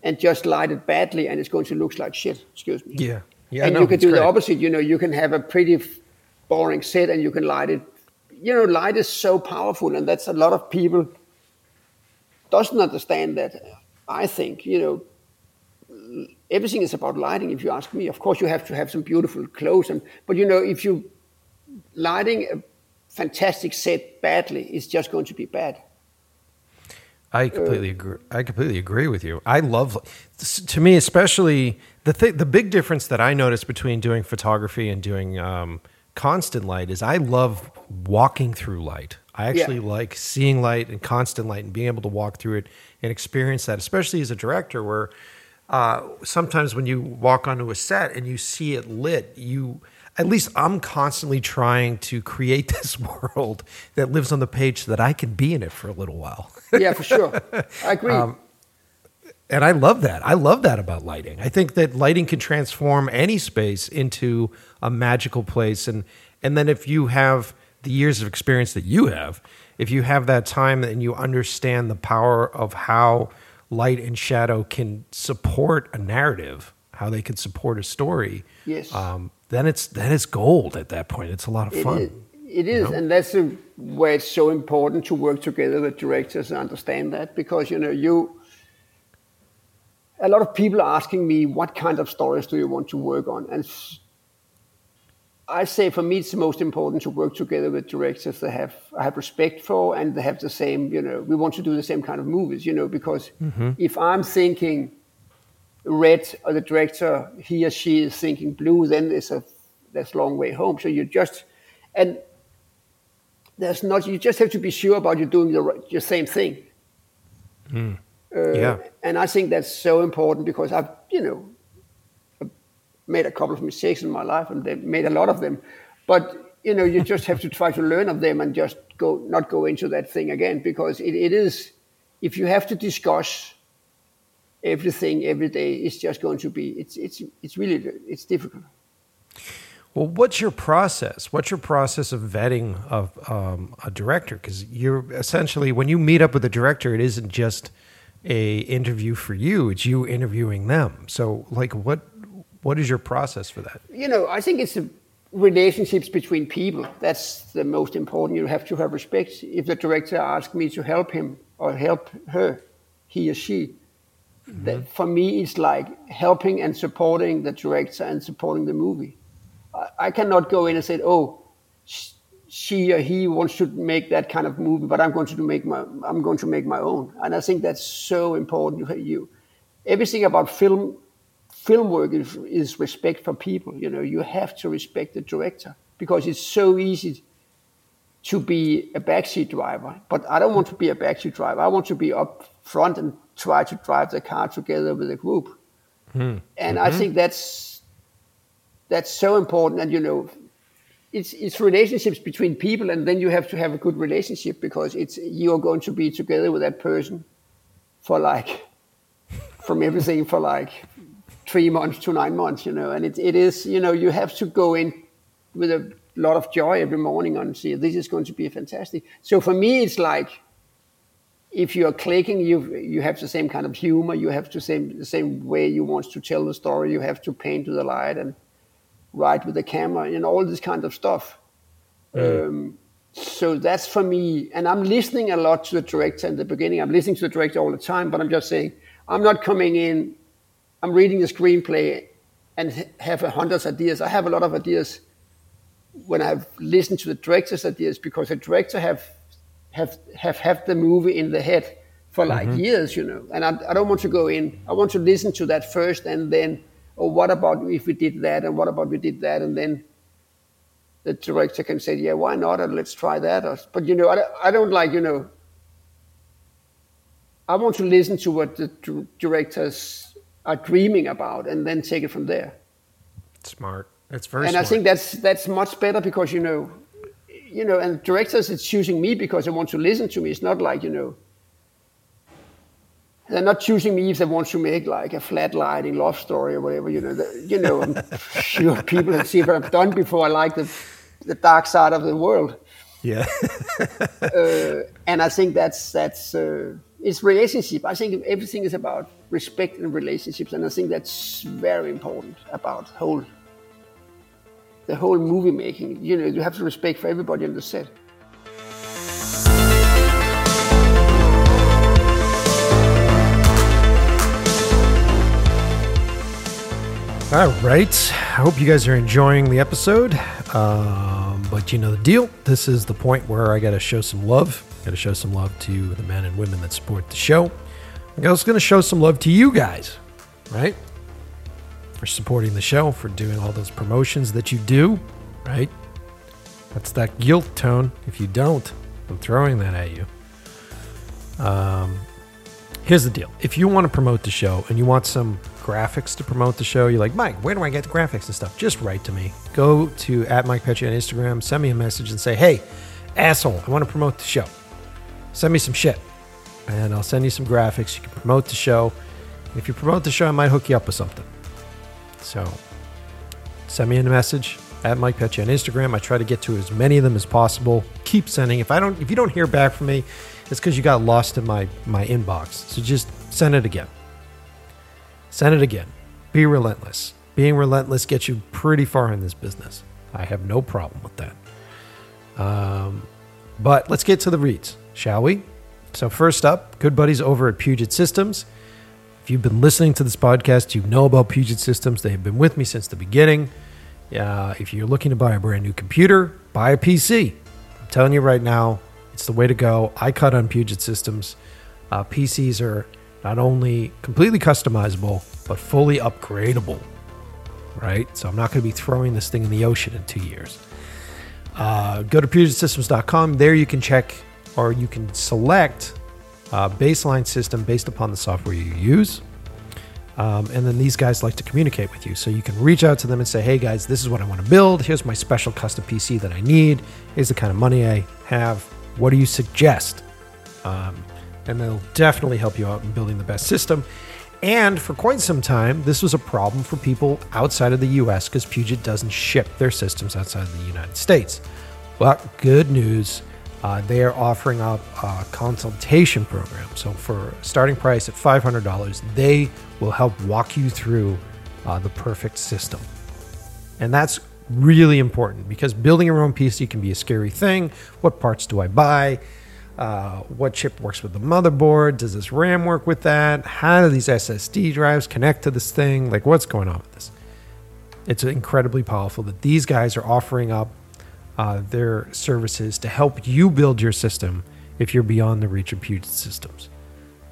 Speaker 2: and just light it badly and it's going to look like shit. Excuse me.
Speaker 1: Yeah. Yeah,
Speaker 2: and
Speaker 1: no,
Speaker 2: you can do
Speaker 1: great.
Speaker 2: the opposite you know you can have a pretty f- boring set and you can light it you know light is so powerful and that's a lot of people doesn't understand that i think you know everything is about lighting if you ask me of course you have to have some beautiful clothes and but you know if you lighting a fantastic set badly it's just going to be bad
Speaker 1: I completely uh, agree. I completely agree with you. I love, to me especially, the th- the big difference that I notice between doing photography and doing um, constant light is I love walking through light. I actually
Speaker 2: Yeah.
Speaker 1: like seeing light and constant light and being able to walk through it and experience that, especially as a director, where uh, sometimes when you walk onto a set and you see it lit, you at least I'm constantly trying to create this world that lives on the page so that I can be in it for a little while.
Speaker 2: yeah for sure i agree
Speaker 1: Um, and I love that. I love that about lighting. I think that lighting can transform any space into a magical place. And and then if you have the years of experience that you have, if you have that time and you understand the power of how light and shadow can support a narrative, how they can support a story,
Speaker 2: Yes.
Speaker 1: um, then it's then it's gold at that point. It's a lot of
Speaker 2: It
Speaker 1: fun.
Speaker 2: is, it is, and that's where it's so important to work together with directors and understand that because you know you. A lot of people are asking me what kind of stories do you want to work on, and i say for me it's the most important to work together with directors that have I have respect for and they have the same you know we want to do the same kind of movies you know because mm-hmm. if I'm thinking red or the director he or she is thinking blue then it's a that's long way home. So you just and there's not you just have to be sure about you doing the your same thing hmm.
Speaker 1: Yeah.
Speaker 2: and I think that's so important because I've you know I've made a couple of mistakes in my life and they've made a lot of them but you know you just have to try to learn of them and just go not go into that thing again because it, it is if you have to discuss everything every day it's just going to be it's it's it's really it's difficult
Speaker 1: Well, what's your process? What's your process of vetting of um, a director? Because you're essentially when you meet up with a director, it isn't just a interview for you; it's you interviewing them. So, like, what what is your process for that?
Speaker 2: You know, I think it's the relationships between people. That's the most important. You have to have respect. If the director asks me to help him or help her, he or she, mm-hmm. that for me, it's like helping and supporting the director and supporting the movie. I, I cannot go in and say, oh, she or he wants to make that kind of movie, but I'm going to make my I'm going to make my own. And I think that's so important. For you everything about film film work is, is respect for people. You know, you have to respect the director because it's so easy to be a backseat driver. But I don't want to be a backseat driver. I want to be up front and try to drive the car together with a group. Mm. And mm-hmm. I think that's that's so important. And you know, it's it's relationships between people, and then you have to have a good relationship because it's you're going to be together with that person for like from everything for like three months to nine months, you know. And it it is you know you have to go in with a lot of joy every morning and see this is going to be fantastic. So for me, it's like if you're clicking, you you have the same kind of humor, you have the same the same way you want to tell the story, you have to paint to the light and write with the camera and all this kind of stuff. Mm. Um, so that's for me, and I'm listening a lot to the director in the beginning. I'm listening to the director all the time, but I'm just saying I'm not coming in. I'm reading the screenplay and have a hundred ideas. I have a lot of ideas when I've listened to the director's ideas because the director have have have had the movie in the head for like mm-hmm. years, you know. And I, I don't want to go in. I want to listen to that first and then oh, what about if we did that, and what about we did that, and then the director can say, yeah, why not, and let's try that. Or, but you know, I, I don't like, you know, I want to listen to what the directors are dreaming about, and then take it from there.
Speaker 1: Smart. That's very. Smart.
Speaker 2: And
Speaker 1: smart.
Speaker 2: I think that's that's much better because you know, you know, and directors is choosing me because they want to listen to me. It's not like you know they're not choosing me if they want to make like a flat lighting love story or whatever. You know, the, you know, I'm sure people have seen what I've done before. I like the the dark side of the world.
Speaker 1: Yeah.
Speaker 2: uh, and I think that's that's uh, it's relationship. I think everything is about respect and relationships, and I think that's very important about whole the whole movie making. You know, you have to respect for everybody on the set.
Speaker 1: All right. I hope you guys are enjoying the episode. Um, but you know the deal. This is the point where I got to show some love. Got to show some love to the men and women that support the show. I'm also going to show some love to you guys, right? For supporting the show, for doing all those promotions that you do, right? That's that guilt tone. If you don't, I'm throwing that at you. Um, here's the deal. If you want to promote the show and you want some graphics to promote the show, you're like, Mike, where do I get the graphics and stuff? Just write to me. Go to at Mike Pettry on Instagram, send me a message and say, hey, asshole, I want to promote the show. Send me some shit. And I'll send you some graphics. You can promote the show. If you promote the show, I might hook you up with something. So send me a message at Mike Pettry on Instagram. I try to get to as many of them as possible. Keep sending. If I don't if you don't hear back from me, it's because you got lost in my my inbox. So just send it again. Send it again. Be relentless. Being relentless gets you pretty far in this business. I have no problem with that. Um, but let's get to the reads, shall we? So, first up, good buddies over at Puget Systems. If you've been listening to this podcast, you know about Puget Systems. They have been with me since the beginning. Uh, if you're looking to buy a brand new computer, buy a PC. I'm telling you right now, it's the way to go. I cut on Puget Systems. Uh, PCs are not only completely customizable, but fully upgradable. Right? So I'm not going to be throwing this thing in the ocean in two years. Uh, go to PugetSystems.com. There you can check or you can select a baseline system based upon the software you use. Um, and then these guys like to communicate with you. So you can reach out to them and say, hey guys, this is what I want to build. Here's my special custom PC that I need. Here's the kind of money I have. What do you suggest? Um, and they'll definitely help you out in building the best system. And for quite some time, this was a problem for people outside of the US because Puget doesn't ship their systems outside of the United States. But good news. Uh, they are offering up a consultation program. So, for starting price at $500, they will help walk you through uh, the perfect system. And that's really important because building your own PC can be a scary thing. What parts do I buy? Uh, what chip works with the motherboard? Does this RAM work with that? How do these SSD drives connect to this thing? Like, what's going on with this? It's incredibly powerful that these guys are offering up uh, their services to help you build your system if you're beyond the reach of Puget Systems.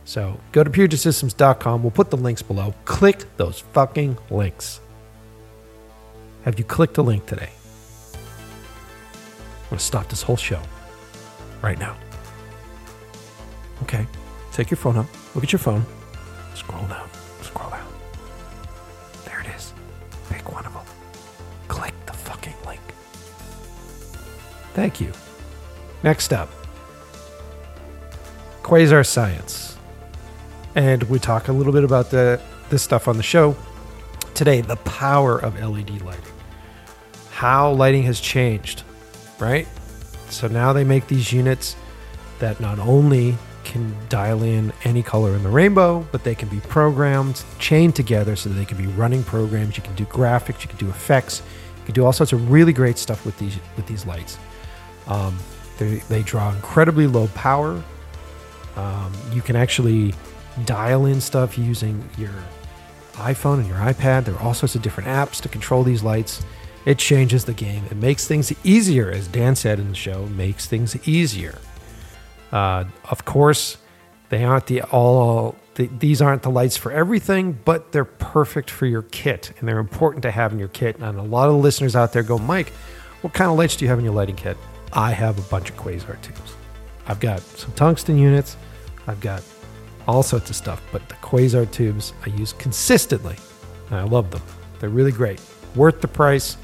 Speaker 1: So go to PugetSystems.com. We'll put the links below. Click those fucking links. Have you clicked the link today? I'm going to stop this whole show right now. Okay. Take your phone up. Look at your phone. Scroll down. Scroll down. There it is. Pick one of them. Click the fucking link. Thank you. Next up Quasar Science. And we talk a little bit about the, this stuff on the show. Today, the power of LED lighting. How lighting has changed, right? So now they make these units that not only can dial in any color in the rainbow, but they can be programmed, chained together so they can be running programs. You can do graphics, you can do effects, you can do all sorts of really great stuff with these with these lights. Um, they, they draw incredibly low power. Um, you can actually dial in stuff using your iPhone and your iPad. There are all sorts of different apps to control these lights. It changes the game. It makes things easier, as Dan said in the show, makes things easier. Uh, of course, they aren't the all. The, these aren't the lights for everything, but they're perfect for your kit, and they're important to have in your kit. And a lot of listeners out there go, Mike, what kind of lights do you have in your lighting kit? I have a bunch of quasar tubes. I've got some tungsten units. I've got all sorts of stuff, but the quasar tubes I use consistently, and I love them. They're really great, worth the price,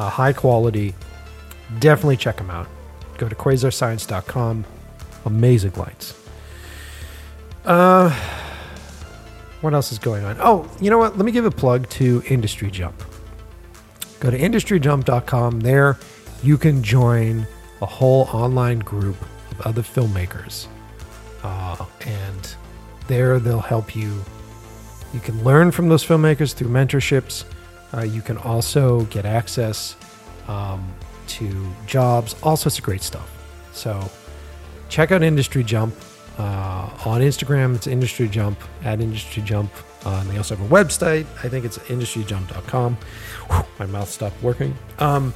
Speaker 1: uh, high quality. Definitely check them out. Go to quasarscience.com. Amazing lights. Uh, what else is going on? Oh, you know what? Let me give a plug to Industry Jump. Go to industryjump.com. There, you can join a whole online group of other filmmakers. Uh, and there, they'll help you. You can learn from those filmmakers through mentorships. Uh, you can also get access um, to jobs, all sorts of great stuff. So, check out Industry Jump uh, on Instagram. It's Industry Jump at Industry Jump. Uh, and they also have a website. I think it's industryjump.com. Whew, my mouth stopped working. Um,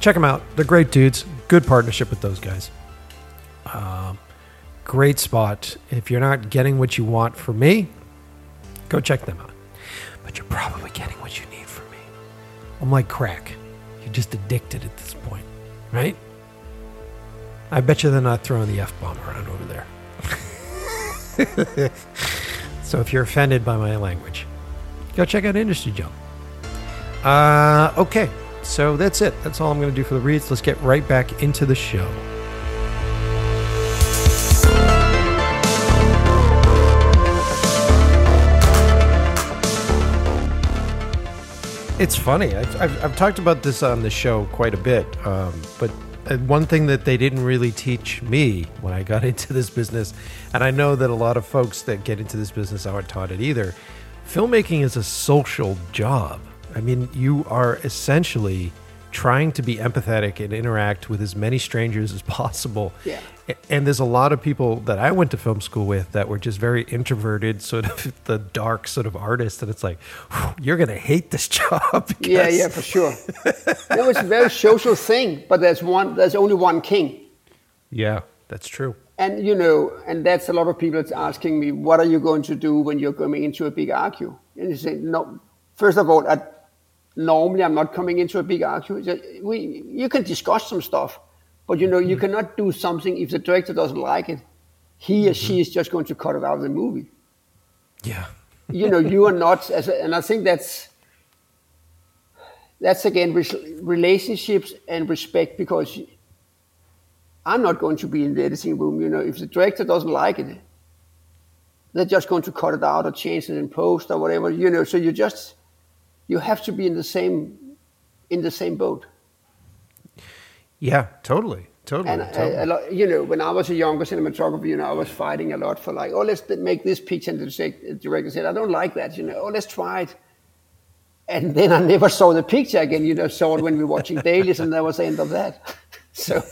Speaker 1: check them out. They're great dudes. Good partnership with those guys. Um, great spot. If you're not getting what you want from me, go check them out. But you're probably getting what you need from me. I'm like crack. You're just addicted at this point, right? I bet you they're not throwing the F bomb around over there. so if you're offended by my language, go check out Industry Jump. Uh, okay, so that's it. That's all I'm going to do for the reads. Let's get right back into the show. It's funny. I've, I've, I've, talked about this on the show quite a bit, um, but uh, one thing that they didn't really teach me when I got into this business, and I know that a lot of folks that get into this business aren't taught it either. Filmmaking is a social job. I mean, you are essentially trying to be empathetic and interact with as many strangers as possible.
Speaker 2: Yeah.
Speaker 1: And there's a lot of people that I went to film school with that were just very introverted, sort of the dark sort of artist. And it's like, you're going to hate this job.
Speaker 2: Yeah, yeah, for sure. it was a very social thing, but there's one, there's only one king.
Speaker 1: Yeah, that's true.
Speaker 2: And you know, and that's a lot of people that's asking me, what are you going to do when you're going into a big argue? And you say, no. First of all, I normally I'm not coming into a big argument. We, you can discuss some stuff, but you know, you mm-hmm. cannot do something if the director doesn't like it. He or she mm-hmm. is just going to cut it out of the movie.
Speaker 1: Yeah.
Speaker 2: you know, you are not, as a, and I think that's that's again relationships and respect because I'm not going to be in the editing room. You know, if the director doesn't like it, they're just going to cut it out or change it in post or whatever, you know. So you just you have to be in the same in the same boat.
Speaker 1: Yeah, totally. Totally.
Speaker 2: And
Speaker 1: totally.
Speaker 2: A, a lot, you know, when I was a younger cinematographer, you know, I was fighting a lot for like, oh, let's make this picture. And the director said, I don't like that. You know, oh, let's try it. And then I never saw the picture again. You know, saw it when we were watching dailies, and that was the end of that. so,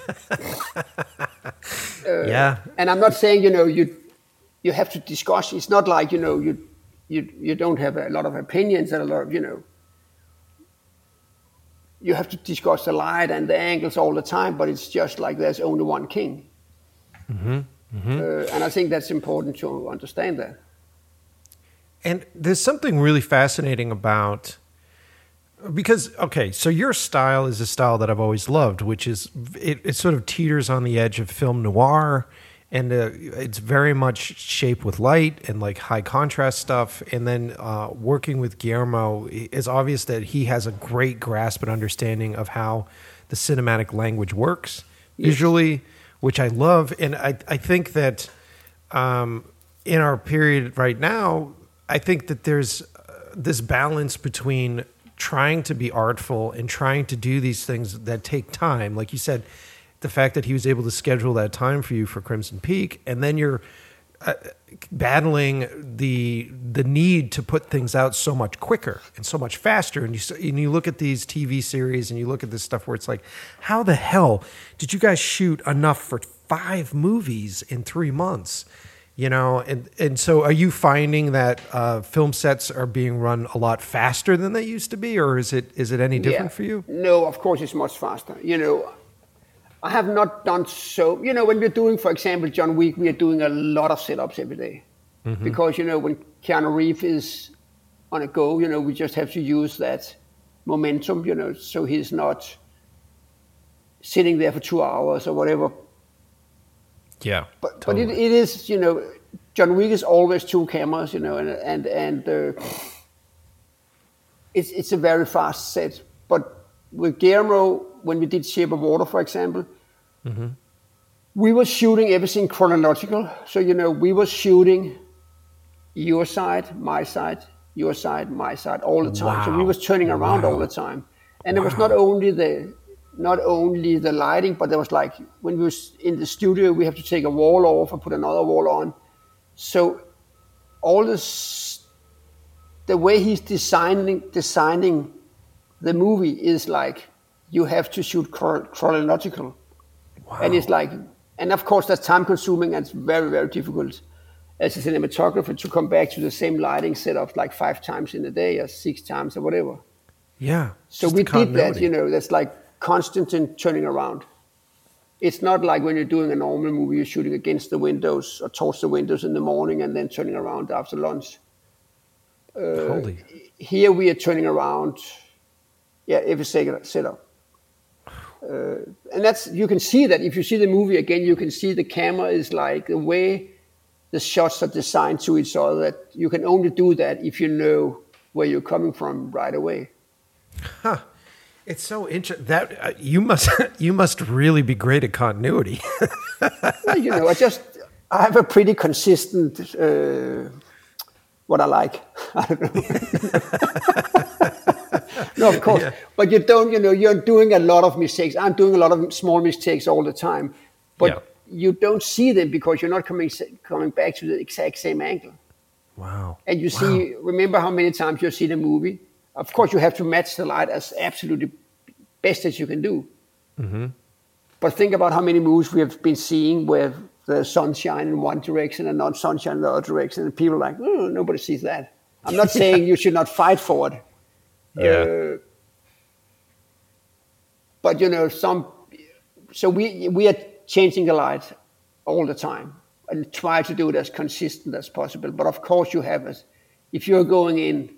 Speaker 1: uh, yeah.
Speaker 2: And I'm not saying, you know, you you have to discuss. It's not like you know you you you don't have a lot of opinions and a lot of you know you have to discuss the light and the angles all the time, but it's just like there's only one king. Mm-hmm. Mm-hmm. Uh, and I think that's important to understand that.
Speaker 1: And there's something really fascinating about because okay, so your style is a style that I've always loved, which is it, it sort of teeters on the edge of film noir and uh, it's very much shaped with light and like high contrast stuff. And then uh, working with Guillermo, it's obvious that he has a great grasp and understanding of how the cinematic language works visually, which I love. And I, I think that um, in our period right now, I think that there's uh, this balance between trying to be artful and trying to do these things that take time. Like you said, the fact that he was able to schedule that time for you for Crimson Peak, and then you're uh, battling the the need to put things out so much quicker and so much faster. And you and you look at these TV series and you look at this stuff where it's like, how the hell did you guys shoot enough for five movies in three months? You know, and and so are you finding that uh, film sets are being run a lot faster than they used to be, or is it is it any different
Speaker 2: yeah.
Speaker 1: for you?
Speaker 2: No, of course it's much faster. You know, I have not done so. You know, when we're doing, for example, John Wick, we are doing a lot of setups every day. Mm-hmm. because you know when Keanu Reeves is on a go, you know, we just have to use that momentum, you know, so he's not sitting there for two hours or whatever.
Speaker 1: Yeah,
Speaker 2: but totally. but it, it is, you know, John Wick is always two cameras, you know, and and and uh, it's it's a very fast set. But with Guillermo, when we did Shape of Water, for example, mm-hmm. we were shooting everything chronological. So, you know, we were shooting your side, my side, your side, my side all the time. Wow. So we was turning around wow. all the time. And wow. it was not only the not only the lighting, but there was like when we was in the studio, we have to take a wall off and put another wall on. So all this, the way he's designing designing the movie is like you have to shoot chronological. Wow. And it's like, and of course that's time consuming and it's very, very difficult as a cinematographer to come back to the same lighting setup like five times in a day or six times or whatever.
Speaker 1: Yeah.
Speaker 2: So we did that, you know, that's like constant and turning around. It's not like when you're doing a normal movie, you're shooting against the windows or towards the windows in the morning and then turning around after lunch. Uh, here we are turning around, yeah, every second setup. Uh, and that's you can see that if you see the movie again, you can see the camera is like the way the shots are designed to each other. That you can only do that if you know where you're coming from right away.
Speaker 1: Huh. It's so interesting that uh, you must you must really be great at continuity.
Speaker 2: well, you know, I just I have a pretty consistent uh, what I like. I don't know. no, of course. Yeah. But you don't, you know, you're doing a lot of mistakes. I'm doing a lot of small mistakes all the time. But yeah. you don't see them because you're not coming coming back to the exact same angle.
Speaker 1: Wow.
Speaker 2: And you see, wow. remember how many times you've seen a movie? Of course, you have to match the light as absolutely best as you can do. Mm-hmm. But think about how many movies we have been seeing where the sunshine in one direction and not sunshine in the other direction, and people are like, oh, nobody sees that. I'm not saying you should not fight for it,
Speaker 1: yeah. Uh,
Speaker 2: but you know, some. So we we are changing the light all the time and try to do it as consistent as possible. But of course, you have it. If you're going in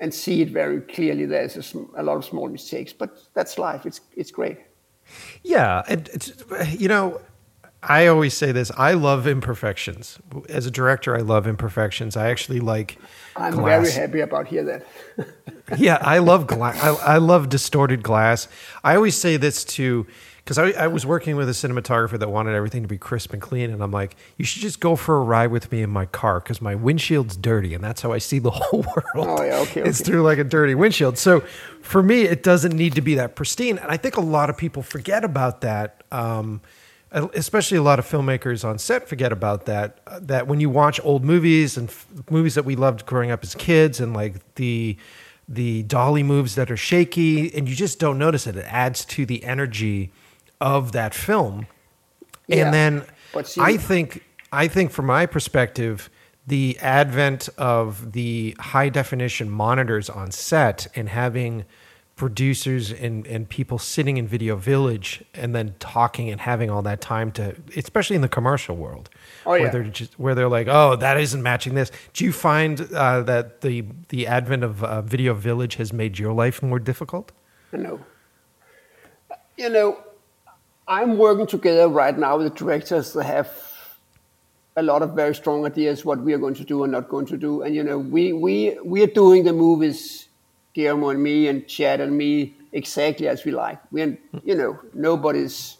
Speaker 2: and see it very clearly, there's a, a lot of small mistakes. But that's life. It's it's great.
Speaker 1: Yeah, and it's you know, I always say this. I love imperfections. As a director, I love imperfections. I actually like.
Speaker 2: I'm glass. very happy about hear that.
Speaker 1: yeah, I love glass. I, I love distorted glass. I always say this to because I, I was working with a cinematographer that wanted everything to be crisp and clean, and I'm like, you should just go for a ride with me in my car because my windshield's dirty, and that's how I see the whole world.
Speaker 2: Oh yeah, okay.
Speaker 1: It's
Speaker 2: okay.
Speaker 1: through like a dirty windshield. So for me, it doesn't need to be that pristine, and I think a lot of people forget about that. Um, especially a lot of filmmakers on set forget about that uh, that when you watch old movies and f- movies that we loved growing up as kids and like the the dolly moves that are shaky and you just don't notice it it adds to the energy of that film.
Speaker 2: Yeah,
Speaker 1: and then
Speaker 2: see-
Speaker 1: i think i think from my perspective the advent of the high definition monitors on set and having producers and, and people sitting in video village and then talking and having all that time to especially in the commercial world
Speaker 2: Oh,
Speaker 1: where they're just where they're like oh that isn't matching this do you find uh, that the the advent of uh, video village has made your life more difficult
Speaker 2: know. You know, I'm working together right now with the directors that have a lot of very strong ideas what we are going to do and not going to do. And you know, we we we are doing the movies, Guillermo and me and Chad and me exactly as we like. We you know nobody's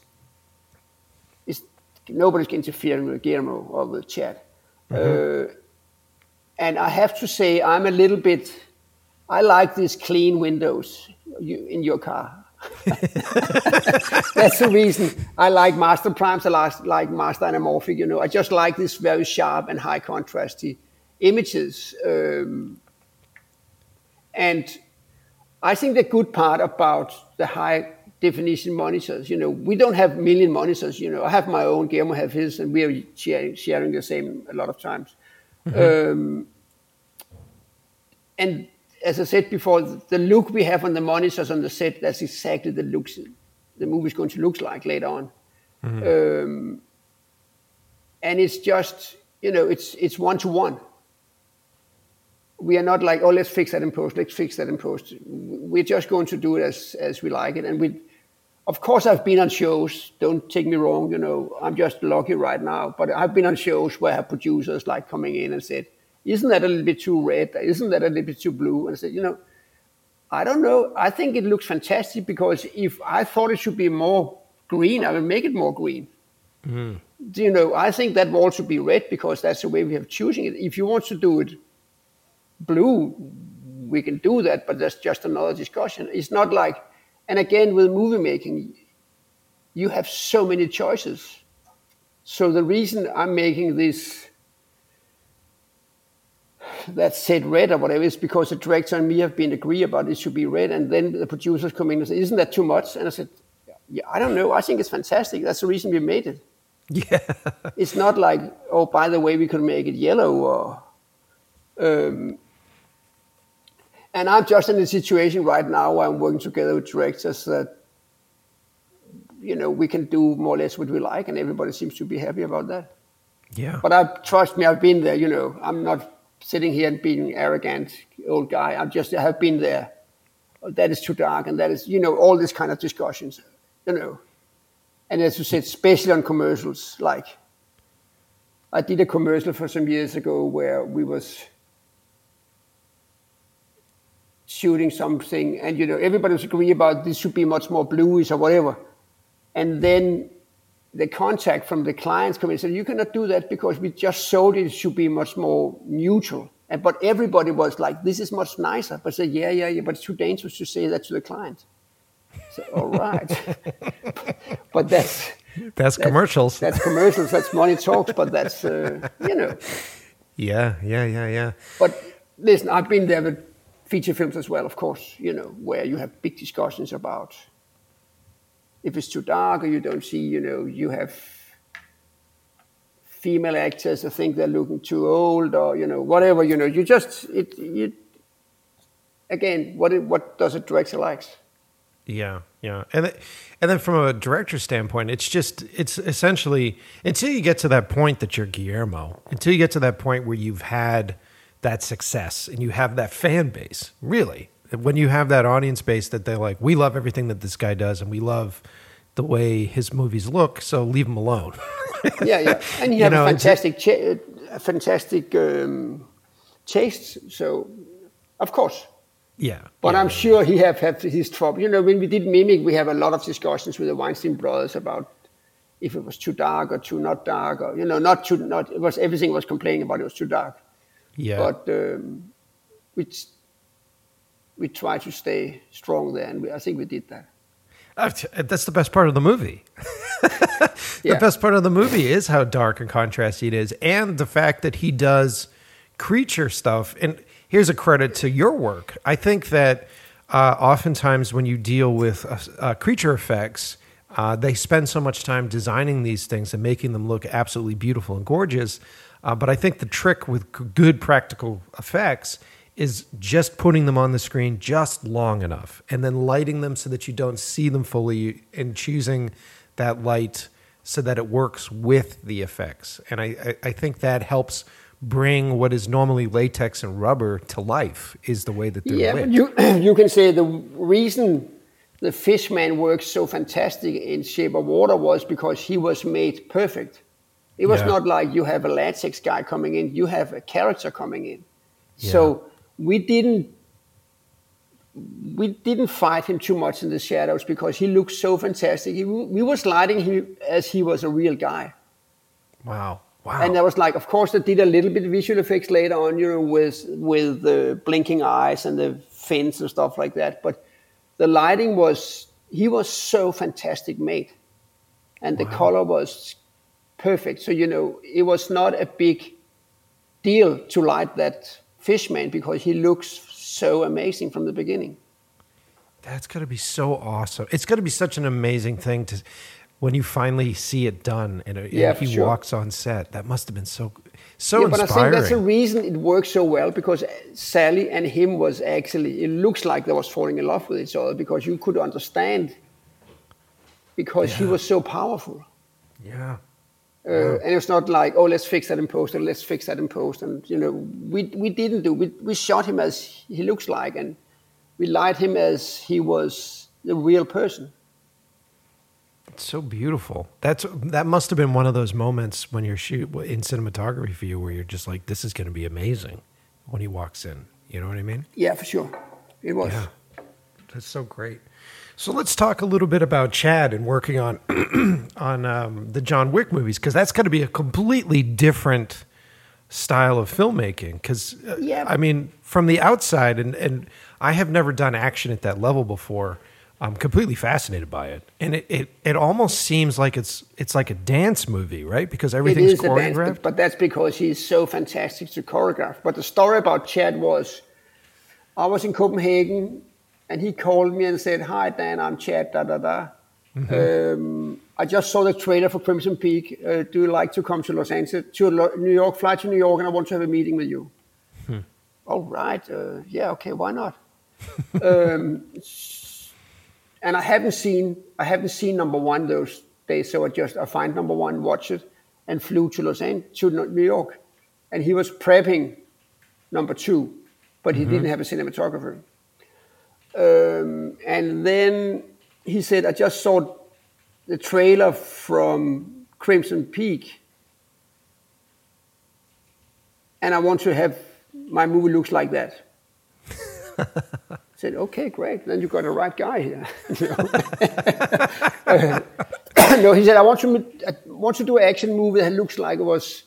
Speaker 2: is nobody's interfering with Guillermo or with Chad. Uh, and I have to say, I'm a little bit. I like these clean windows in your car. That's the reason I like Master Primes. I like, Master Anamorphic. You know, I just like these very sharp and high contrasty images. Um, and I think the good part about the high definition monitors, you know, we don't have million monitors. You know, I have my own. Guillermo have his, and we are sharing, sharing the same a lot of times. Um, and as I said before, the look we have on the monitors on the set, that's exactly the looks the movie's going to look like later on. Um, and it's just, you know, it's it's one to one. We are not like, oh, let's fix that in post, let's fix that in post. We're just going to do it as as we like it. And we, of course, I've been on shows. Don't take me wrong, you know, I'm just lucky right now. But I've been on shows where I have producers like coming in and said, isn't that a little bit too red? Isn't that a little bit too blue? And I said, you know, I don't know. I think it looks fantastic because if I thought it should be more green, I would make it more green. Mm-hmm. You know, I think that wall should be red because that's the way we have choosing it. If you want to do it blue, we can do that, but that's just another discussion. It's not like, and again, with movie making, you have so many choices. So the reason I'm making this that said red or whatever is because the director and me have been agree about it should be red, and then the producers come in and say, "Isn't that too much?" And I said, "Yeah, I don't know. I think it's fantastic. That's the reason we made it.
Speaker 1: yeah
Speaker 2: It's not like, oh, by the way, we could make it yellow or." Um, and I'm just in a situation right now where I'm working together with directors that, you know, we can do more or less what we like, and everybody seems to be happy about that.
Speaker 1: yeah
Speaker 2: But I trust me, I've been there. You know, I'm not sitting here and being arrogant old guy. I just I have been there. That is too dark, and that is you know all these kind of discussions. You know, and as you said, especially on commercials. Like I did a commercial for some years ago where we was shooting something, and you know everybody was agree about this should be much more bluish or whatever, and then the contact from the clients come in and said, you cannot do that because we just showed it, should be much more neutral. And, but everybody was like, this is much nicer. But I said, yeah, yeah, yeah, but it's too dangerous to say that to the client. So, all right. but that's,
Speaker 1: that's commercials
Speaker 2: that's commercials, that's money talks, but that's, uh, you know.
Speaker 1: yeah yeah yeah yeah
Speaker 2: But listen, I've been there with feature films as well, of course, you know, where you have big discussions about if it's too dark or you don't see, you know, you have female actors who think they're looking too old or, you know, whatever, you know, you just, it, you, again, what, it, what does a director likes?
Speaker 1: Yeah, yeah, and th- and then from a director's standpoint, it's just it's essentially until you get to that point that you're Guillermo, until you get to that point where you've had that success and you have that fan base. Really, when you have that audience base that they're like, we love everything that this guy does, and we love the way his movies look, so leave him alone.
Speaker 2: yeah, yeah, and you
Speaker 1: You
Speaker 2: have
Speaker 1: know,
Speaker 2: a fantastic, cha- a fantastic um, taste. So, of course,
Speaker 1: Yeah.
Speaker 2: But
Speaker 1: yeah.
Speaker 2: I'm sure he have had his trouble. You know, when we did Mimic, we have a lot of discussions with the Weinstein brothers about if it was too dark or too not dark, or you know, not too not. It was everything was complaining about it was too dark.
Speaker 1: Yeah.
Speaker 2: But um, we we try to stay strong there, and we, I think we did that.
Speaker 1: Uh, That's the best part of the movie. the
Speaker 2: Yeah.
Speaker 1: best part of the movie is how dark and contrasty it is, and the fact that he does creature stuff. And here's a credit to your work. I think that uh, oftentimes when you deal with uh, uh, creature effects, uh, they spend so much time designing these things and making them look absolutely beautiful and gorgeous. Uh, but I think the trick with good practical effects is just putting them on the screen just long enough and then lighting them so that you don't see them fully and choosing that light so that it works with the effects. And I, I, I think that helps bring what is normally latex and rubber to life is the way that they're
Speaker 2: Yeah,
Speaker 1: lit.
Speaker 2: you you can say the reason the Fishman works so fantastic in Shape of Water was because he was made perfect. It was
Speaker 1: Yeah.
Speaker 2: not like you have a latex guy coming in; you have a character coming in. So we didn't we didn't fight him too much in the shadows because he looked so fantastic. He, we was lighting him as he was a real guy.
Speaker 1: wow. Wow.
Speaker 2: And there was like, of course, they did a little bit of visual effects later on, you know, with with the blinking eyes and the fins and stuff like that. But the lighting was he was so fantastic made, and the color was perfect. So you know, it was not a big deal to light that fishman because he looks so amazing from the beginning.
Speaker 1: That's going to be so awesome. It's going to be such an amazing thing to when you finally see it done and, and
Speaker 2: Yeah,
Speaker 1: he
Speaker 2: sure.
Speaker 1: walks on set. That must have been so so
Speaker 2: yeah, but I
Speaker 1: inspiring.
Speaker 2: think that's the reason it works so well because Sally and him was actually it looks like they was falling in love with each other because you could understand because he was so powerful.
Speaker 1: yeah.
Speaker 2: Uh, and it's not like oh let's fix that in post and let's fix that in post and you know we we didn't do we we shot him as he looks like and we light him as he was the real person.
Speaker 1: It's so beautiful. That's that must have been one of those moments when you're shoot in cinematography for you where you're just like this is going to be amazing when he walks in. You know what I mean?
Speaker 2: Yeah, for sure, it was.
Speaker 1: Yeah. That's so great. So let's talk a little bit about Chad and working on on um, the John Wick movies because that's going to be a completely different style of filmmaking. Because
Speaker 2: Yeah.
Speaker 1: I mean, from the outside, and and I have never done action at that level before. I'm completely fascinated by it, and it, it, it almost seems like it's it's like a dance movie, right? Because everything's
Speaker 2: is a dance,
Speaker 1: choreographed.
Speaker 2: but, but that's because he's so fantastic to choreograph. But the story about Chad was, I was in Copenhagen, and he called me and said, "Hi Dan, I'm Chad." Da da da. Um, I just saw the trailer for Crimson Peak. Uh, do you like to come to Los Angeles, to Lo- New York? Fly to New York, and I want to have a meeting with you. All right. Uh, yeah. Okay. Why not? um, and I haven't seen I haven't seen number one those days, so I just I find number one, watch it, and flew to Los Angeles to New York, and he was prepping number two, but he didn't have a cinematographer. Um, and then he said, I just saw the trailer from Crimson Peak, and I want to have my movie looks like that. I said, okay, great. Then you got the right guy here. no, he said, I want to, I want to do an action movie that looks like it was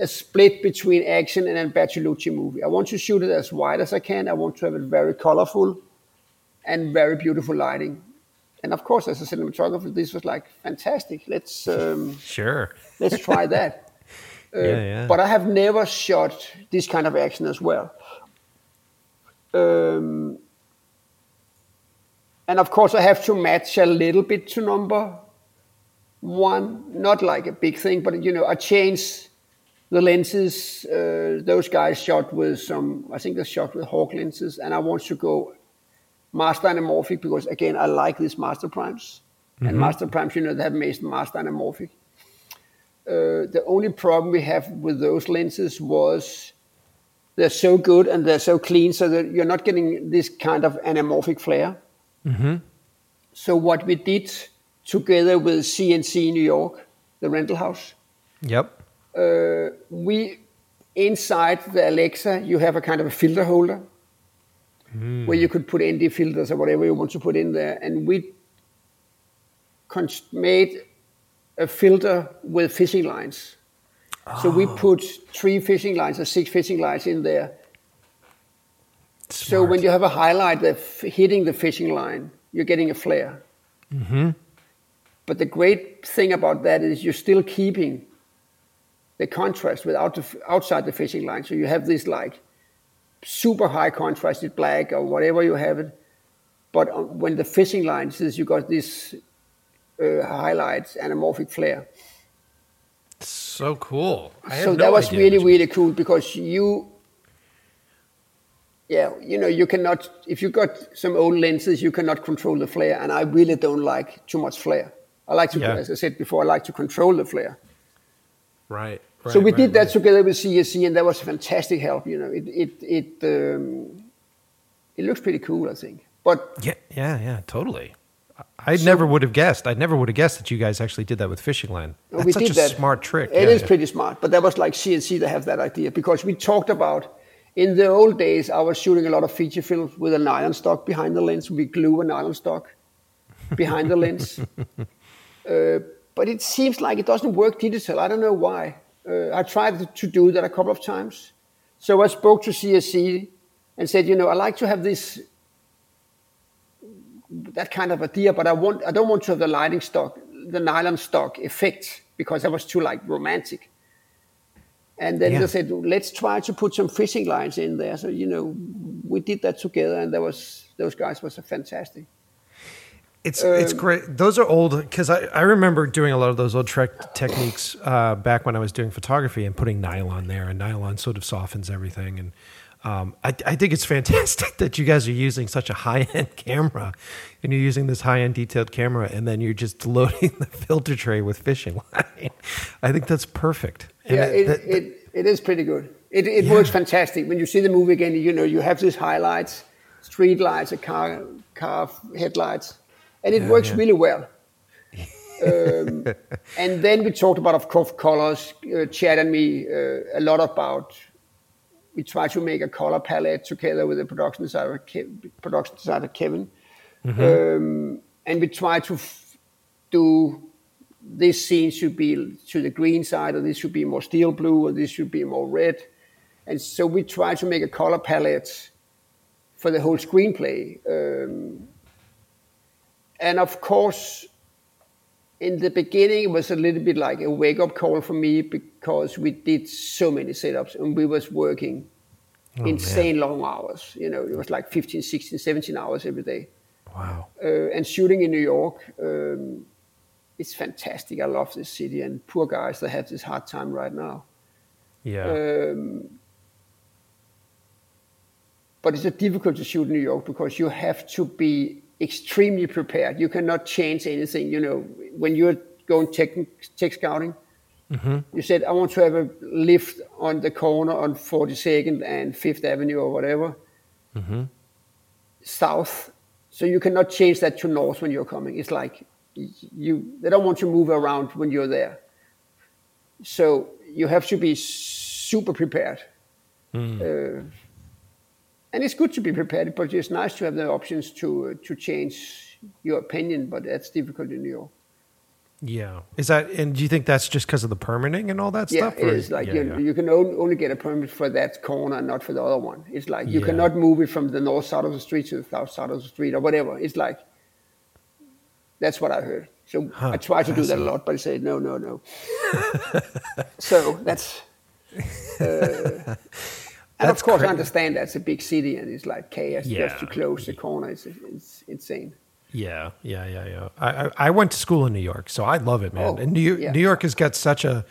Speaker 2: a split between action and a Bertolucci movie. I want to shoot it as wide as I can. I want to have it very colorful and very beautiful lighting. And of course, as a cinematographer, this was like fantastic. Let's um,
Speaker 1: Sure.
Speaker 2: let's try that. Uh,
Speaker 1: yeah, yeah.
Speaker 2: But I have never shot this kind of action as well. Um, and of course, I have to match a little bit to number one. Not like a big thing, but you know, I changed the lenses. Uh, those guys shot with some, I think they shot with Hawk lenses, and I want to go master anamorphic because again, I like these master primes. And mm-hmm. master primes, you know, they have made master anamorphic. Uh, the only problem we have with those lenses was they're so good and they're so clean so that you're not getting this kind of anamorphic flare. Mm-hmm. So what we did together with CNC New York, the rental house,
Speaker 1: Yep.
Speaker 2: Uh, we inside the Alexa you have a kind of a filter holder, Mm. where you could put ND filters or whatever you want to put in there. And we made a filter with fishing lines. So we oh. put three fishing lines or six fishing lines in there. So when you have a highlight that's hitting the fishing line, you're getting a flare. Mm-hmm. But the great thing about that is you're still keeping the contrast without the, outside the fishing line. So you have this like super high contrasted black or whatever you have it. But when the fishing line says you got this uh, highlights anamorphic flare.
Speaker 1: so cool. I
Speaker 2: so
Speaker 1: no
Speaker 2: that was really really cool because you yeah you know you cannot if you got some old lenses you cannot control the flare and i really don't like too much flare i like to
Speaker 1: Yeah.
Speaker 2: as i said before i like to control the flare
Speaker 1: right.
Speaker 2: So we
Speaker 1: right,
Speaker 2: did that
Speaker 1: right.
Speaker 2: together with csc and that was fantastic help you know it it it um, it looks pretty cool i think but
Speaker 1: Yeah, yeah, yeah, totally. I never would have guessed. I never would have guessed that you guys actually did that with fishing line. That's
Speaker 2: we
Speaker 1: such
Speaker 2: did
Speaker 1: a
Speaker 2: that.
Speaker 1: smart trick.
Speaker 2: It
Speaker 1: yeah,
Speaker 2: is
Speaker 1: yeah.
Speaker 2: pretty smart, but that was like CSC to have that idea because we talked about in the old days. I was shooting a lot of feature films with a nylon stock behind the lens. We glue a nylon stock behind the lens, uh, but it seems like it doesn't work digital. I don't know why. Uh, I tried to do that a couple of times, so I spoke to CSC and said, you know, I like to have this that kind of idea, but I want I don't want to have the lighting stock, the nylon stock effect because that was too like romantic. And then
Speaker 1: Yeah.
Speaker 2: they said, let's try to put some fishing lines in there. So you know, we did that together, and that was those guys was fantastic.
Speaker 1: It's it's great. Those are old because I, I remember doing a lot of those old trek techniques uh, back when I was doing photography and putting nylon there, and nylon sort of softens everything. And um, I, I think it's fantastic that you guys are using such a high end camera, and you're using this high end detailed camera, and then you're just loading the filter tray with fishing line. I think that's perfect. And
Speaker 2: yeah, it,
Speaker 1: that-
Speaker 2: it, it is pretty good. It, it
Speaker 1: Yeah.
Speaker 2: works fantastic. When you see the movie again, you know, you have these highlights, street lights, a car, car headlights, and it
Speaker 1: Yeah,
Speaker 2: works
Speaker 1: yeah.
Speaker 2: really well. um, and then we talked about, of course, colors. Uh, Chad and me uh, a lot about. We try to make a color palette together with the production designer, Ke- production designer Kevin, um, and we try to f- do this scene should be to the green side, or this should be more steel blue, or this should be more red. And so we try to make a color palette for the whole screenplay. Um, and of course, in the beginning, it was a little bit like a wake up call for me because we did so many setups and we was working insane long hours. You know, it was like 15, 16, 17 hours every day
Speaker 1: wow.
Speaker 2: uh, and shooting in New York. Um, it's fantastic. I love this city, and poor guys that have this hard time right now.
Speaker 1: Yeah.
Speaker 2: Um, but it's a difficult to shoot in New York because you have to be extremely prepared. You cannot change anything. You know, when you're going tech, tech scouting, mm-hmm. you said, I want to have a lift on the corner on 42nd and 5th Avenue or whatever, mm-hmm. south. So you cannot change that to north when you're coming. It's like you, they don't want you to move around when you're there. So you have to be super prepared. Hmm. Uh, and it's good to be prepared, but it's nice to have the options to uh, to change your opinion. But that's difficult in New York.
Speaker 1: yeah. Is that and do you think that's just because of the permitting and all that
Speaker 2: Yeah,
Speaker 1: stuff?
Speaker 2: it
Speaker 1: or
Speaker 2: is like
Speaker 1: yeah,
Speaker 2: you,
Speaker 1: yeah.
Speaker 2: you can only, get a permit for that corner and not for the other one. It's like you
Speaker 1: Yeah.
Speaker 2: cannot move it from the north side of the street to the south side of the street or whatever. It's like that's what I heard. So
Speaker 1: Huh,
Speaker 2: I try to do that a lot, but I say no, no, no. so that's. Uh, and
Speaker 1: That's
Speaker 2: of course,
Speaker 1: cra-
Speaker 2: I understand that's a big city and it's like chaos
Speaker 1: Yeah.
Speaker 2: just to close the corner. It's, it's insane.
Speaker 1: Yeah, yeah, yeah, yeah. I, I I went to school in New York, so I love it, man.
Speaker 2: Oh,
Speaker 1: and New York,
Speaker 2: yeah.
Speaker 1: New York has got such a.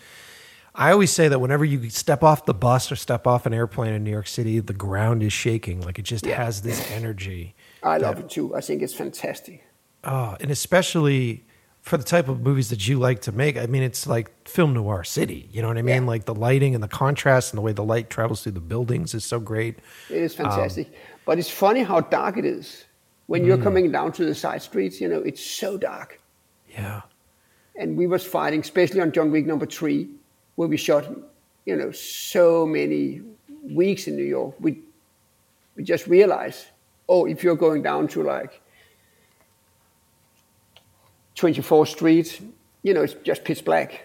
Speaker 1: I always say that whenever you step off the bus or step off an airplane in New York City, the ground is shaking. Like it just
Speaker 2: Yeah.
Speaker 1: has this energy.
Speaker 2: I love it too. I think it's fantastic.
Speaker 1: Oh, and especially for the type of movies that you like to make. I mean, it's like film noir city. You know what I mean?
Speaker 2: Yeah.
Speaker 1: Like the lighting and the contrast and the way the light travels through the buildings is so great.
Speaker 2: It is
Speaker 1: Um,
Speaker 2: fantastic. but it's funny how dark it is. When
Speaker 1: Mm.
Speaker 2: you're coming down to the side streets, you know, it's so dark.
Speaker 1: Yeah.
Speaker 2: And we was fighting, especially on John Wick number three, where we shot, you know, so many weeks in New York. We we just realized oh, if you're going down to like 24th Street, you know, it's just pitch black.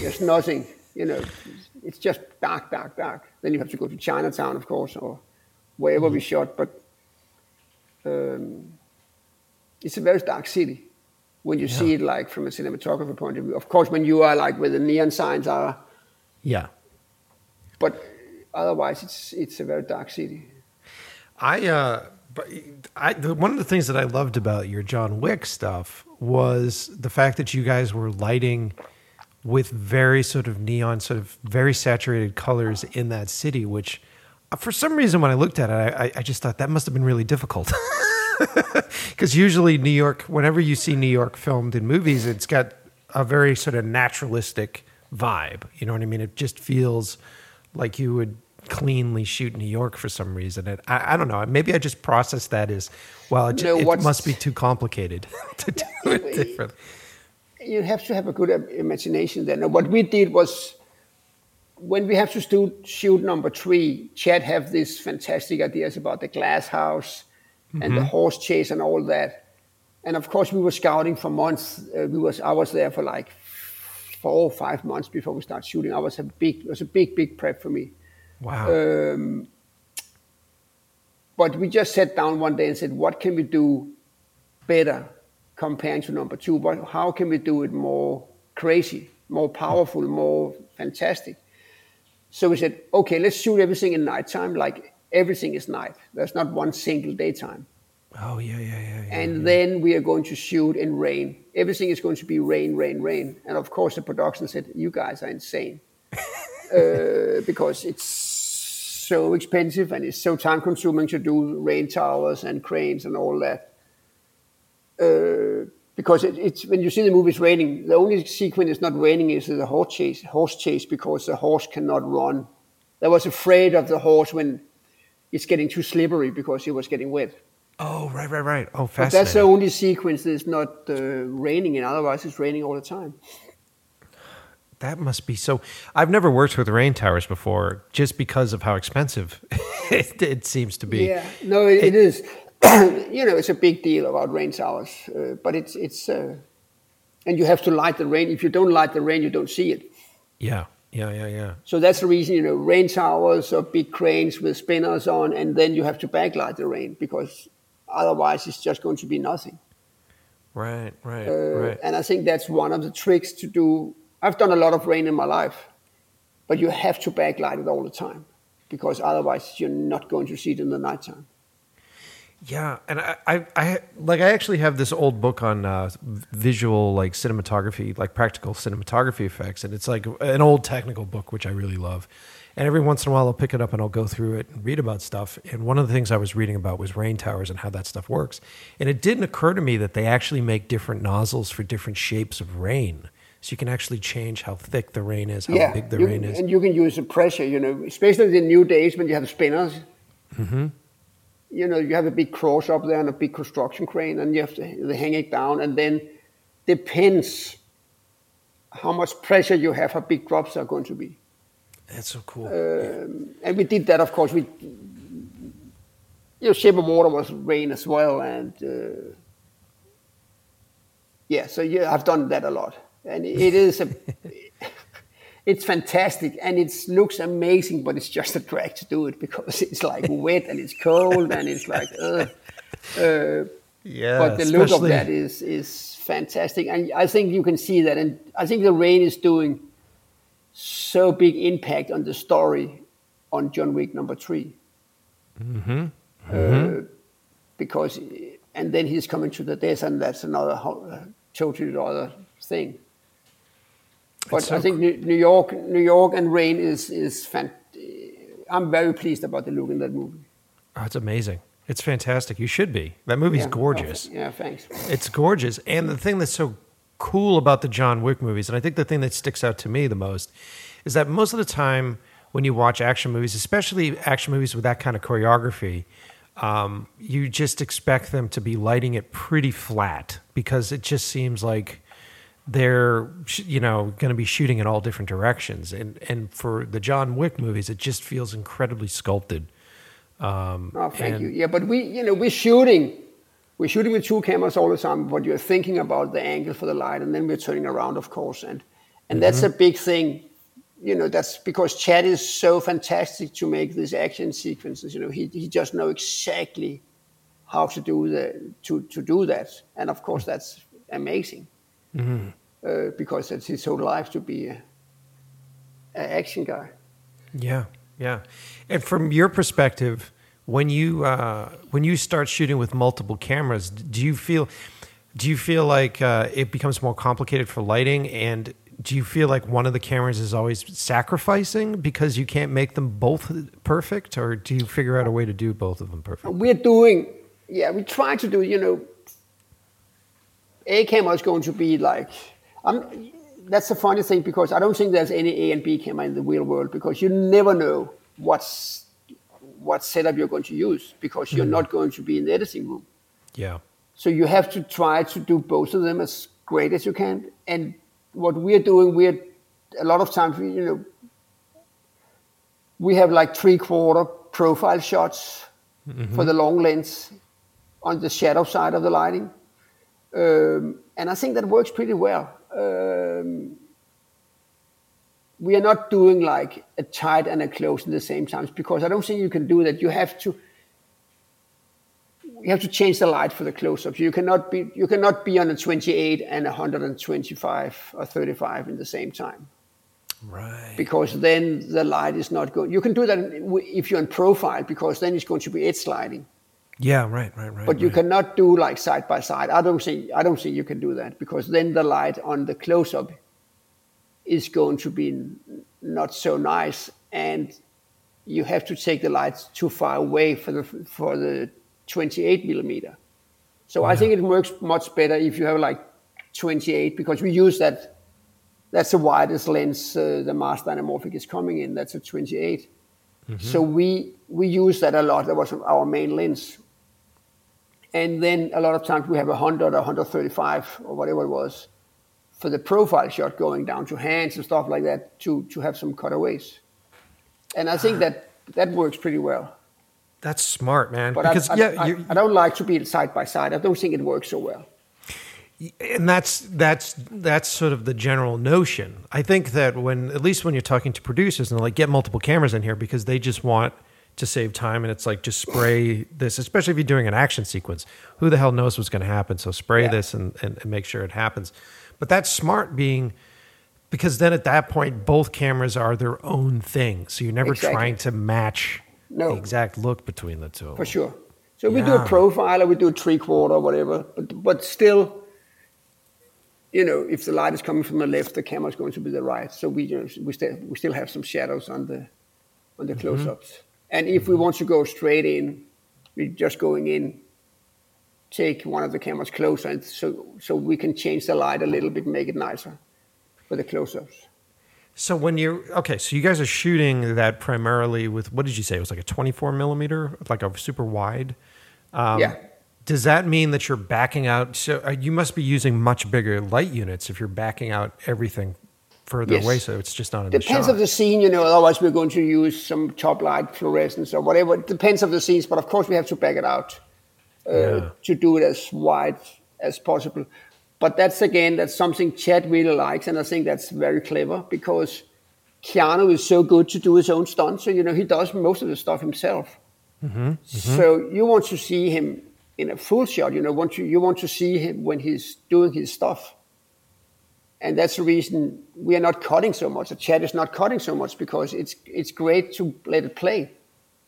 Speaker 2: There's nothing, you know, it's just dark, dark, dark. Then you have to go to Chinatown, of course, or wherever we shot. But um, it's a very dark city when you see it like from a cinematographer point of view. Of course, when you are like where the neon signs are,
Speaker 1: Yeah.
Speaker 2: but otherwise, it's it's a very dark city.
Speaker 1: I uh but I the, one of the things that I loved about your John Wick stuff was the fact that you guys were lighting with very sort of neon, sort of very saturated colors in that city, which uh, for some reason when I looked at it, I, I- I just thought that must have been really difficult. Because usually New York, whenever you see New York filmed in movies, it's got a very sort of naturalistic vibe. You know what I mean? It just feels like you would cleanly shoot New York for some reason. And I, I don't know. Maybe I just process that as well. It,
Speaker 2: No,
Speaker 1: it must be too complicated to do it differently.
Speaker 2: you have to have a good imagination then. And what we did was when we have to stu- shoot number three, Chad have these fantastic ideas about the glass house and the horse chase and all that. And of course, we were scouting for months. Uh, we was I was there for like four or five months before we start shooting. I was a big it was a big big prep for me.
Speaker 1: Wow.
Speaker 2: Um, but we just sat down one day and said, what can we do better comparing to number two? But how can we do it more crazy, more powerful, more fantastic? So we said, okay, let's shoot everything in nighttime, like everything is night. There's not one single daytime.
Speaker 1: oh, yeah, yeah, yeah. yeah.
Speaker 2: And then we are going to shoot in rain. Everything is going to be rain, rain, rain. And of course, the production said, you guys are insane. uh, because it's so expensive and it's so time consuming to do rain towers and cranes and all that. Uh, because it, it's when you see the movie, it's raining. The only sequence it's not raining is the horse chase, horse chase because the horse cannot run. I was afraid of the horse when it's getting too slippery because it was getting wet.
Speaker 1: oh, right, right, right. Oh,
Speaker 2: But that's the only sequence that's not uh, raining, and otherwise it's raining all the time.
Speaker 1: That must be so. I've never worked with rain towers before, just because of how expensive it, it seems to be.
Speaker 2: Yeah, no, it, it is. you know, it's a big deal about rain towers, uh, but it's it's, uh, and you have to light the rain. If you don't light the rain, you don't see it.
Speaker 1: yeah, yeah, yeah, yeah.
Speaker 2: So that's the reason, you know, rain towers or big cranes with spinners on, and then you have to backlight the rain because otherwise it's just going to be nothing.
Speaker 1: Right, right,
Speaker 2: Uh,
Speaker 1: right.
Speaker 2: And I think that's one of the tricks to do. I've done a lot of rain in my life, but you have to backlight it all the time because otherwise you're not going to see it in the nighttime.
Speaker 1: Yeah, and I, I, I, like, I actually have this old book on uh, visual, like cinematography, like practical cinematography effects, and it's like an old technical book, which I really love. And every once in a while, I'll pick it up and I'll go through it and read about stuff. And one of the things I was reading about was rain towers and how that stuff works. And it didn't occur to me that they actually make different nozzles for different shapes of rain, so you can actually change how thick the rain is, how big the
Speaker 2: you-
Speaker 1: rain is.
Speaker 2: and you can use the pressure. You know, especially in new days when you have spinners.
Speaker 1: Mm-hmm.
Speaker 2: You know, you have a big cross up there and a big construction crane, and you have to they hang it down, and then depends how much pressure you have, how big drops are going to be.
Speaker 1: That's so cool.
Speaker 2: and we did that, of course. We, you know, Shape of Water was rain as well, and uh, yeah, so yeah, I've done that a lot, and it is a, it's fantastic, and it looks amazing, but it's just a drag to do it because it's like wet and it's cold and it's like, uh, uh,
Speaker 1: yeah,
Speaker 2: but the look of that is is fantastic, and I think you can see that, and I think the rain is doing so big impact on the story on John Wick number 3
Speaker 1: Mm-hmm.
Speaker 2: Uh, because, and then he's coming to the desert, and that's another uh, totally other thing. But
Speaker 1: so
Speaker 2: I think New, New York, New York, and rain is is fan- I'm very pleased about the look in that movie.
Speaker 1: Oh, it's amazing. It's fantastic. You should be. That movie's
Speaker 2: Yeah.
Speaker 1: gorgeous.
Speaker 2: Yeah, thanks.
Speaker 1: It's gorgeous. And the thing that's so cool about the John Wick movies, and I think the thing that sticks out to me the most, is that most of the time when you watch action movies, especially action movies with that kind of choreography, um, you just expect them to be lighting it pretty flat because it just seems like they're you know going to be shooting in all different directions and and for the John Wick movies it just feels incredibly sculpted Um,
Speaker 2: Oh, thank
Speaker 1: and-
Speaker 2: you. Yeah, but we, you know, we're shooting. We're shooting with two cameras all the time, but you're thinking about the angle for the light, and then we're turning around, of course, and and that's a big thing. You know, that's because Chad is so fantastic to make these action sequences. You know, he he just know exactly how to do the to to do that, and of course that's amazing uh, because it's his whole life to be a, a action guy.
Speaker 1: Yeah, yeah. And from your perspective, when you uh, when you start shooting with multiple cameras, do you feel do you feel like uh, it becomes more complicated for lighting? And do you feel like one of the cameras is always sacrificing because you can't make them both perfect, or do you figure out a way to do both of them perfect?
Speaker 2: we're doing yeah we try to do you know a camera is going to be like I'm, that's the funny thing because i don't think there's any a and b camera in the real world because you never know what's what setup you're going to use because you're not going to be in the editing room
Speaker 1: Yeah,
Speaker 2: so you have to try to do both of them as great as you can. And what we're doing, we're a lot of times, we, you know, we have like three quarter profile shots for the long lens on the shadow side of the lighting. Um, and I think that works pretty well. Um, we are not doing like a tight and a close at the same times because I don't think you can do that. You have to you have to change the light for the close-up. You cannot be you cannot be on a 28 and a 125 or 35 in the same time
Speaker 1: right.
Speaker 2: because then the light is not going. You can do that if you're in profile because then it's going to be edge lighting.
Speaker 1: Yeah, right, right, right.
Speaker 2: But you
Speaker 1: right.
Speaker 2: cannot do like side by side. I don't think I don't think you can do that because then the light on the close-up is going to be not so nice, and you have to take the lights too far away for the for the 28 millimeter. So I think it works much better if you have like 28 because we use that. That's the widest lens uh, the master anamorphic is coming in. That's a 28. So we we use that a lot. That was our main lens. And then a lot of times we have 100 or 135 or whatever it was for the profile shot going down to hands and stuff like that to, to have some cutaways. And I think that that works pretty well.
Speaker 1: That's smart, man.
Speaker 2: But
Speaker 1: because
Speaker 2: I, I,
Speaker 1: yeah,
Speaker 2: I, I don't like to be side by side. I don't think it works so well.
Speaker 1: and that's that's that's sort of the general notion. I think that when at least when you're talking to producers and like get multiple cameras in here because they just want to save time and it's like just spray this, especially if you're doing an action sequence. Who the hell knows what's going to happen? So spray
Speaker 2: Yeah.
Speaker 1: this and, and, and make sure it happens. But that's smart being because then at that point both cameras are their own thing. So you're never
Speaker 2: Exactly.
Speaker 1: trying to match
Speaker 2: No.
Speaker 1: the exact look between the two.
Speaker 2: for sure. So we do a profile or we do a three quarter or whatever, but but still, you know, if the light is coming from the left, the camera is going to be the right. So we you know, we still we still have some shadows on the on the mm-hmm. close-ups. And if we want to go straight in, we're just going in, take one of the cameras closer, and so so we can change the light a little bit, make it nicer for the close-ups.
Speaker 1: So when you're okay, so you guys are shooting that primarily with what did you say? It was like a 24 millimeter, like a super wide. Um,
Speaker 2: Yeah.
Speaker 1: Does that mean that you're backing out? So uh, you must be using much bigger light units if you're backing out everything further
Speaker 2: Yes.
Speaker 1: away, so it's just not in
Speaker 2: Depends
Speaker 1: the
Speaker 2: of the scene, you know. Otherwise, we're going to use some top light fluorescence or whatever. It depends of the scenes, but of course, we have to back it out uh,
Speaker 1: Yeah.
Speaker 2: to do it as wide as possible. But that's again, that's something Chad really likes, and I think that's very clever because Keanu is so good to do his own stunts. So you know, he does most of the stuff himself. So you want to see him in a full shot. You know, want to you want to see him when he's doing his stuff and that's the reason we are not cutting so much. The Chad is not cutting so much because it's it's great to let it play,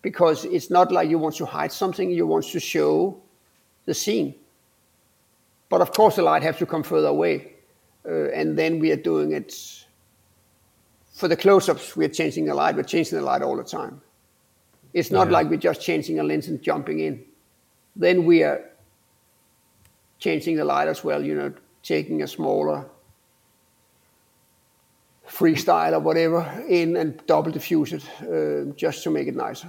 Speaker 2: because it's not like you want to hide something. You want to show the scene. But of course, the light has to come further away, uh, and then we are doing it for the close-ups. We are changing the light. We're changing the light all the time. It's not
Speaker 1: Yeah.
Speaker 2: like we're just changing a lens and jumping in. Then we are changing the light as well. You know, taking a smaller freestyle or whatever in and double diffuse it uh, just to make it nicer.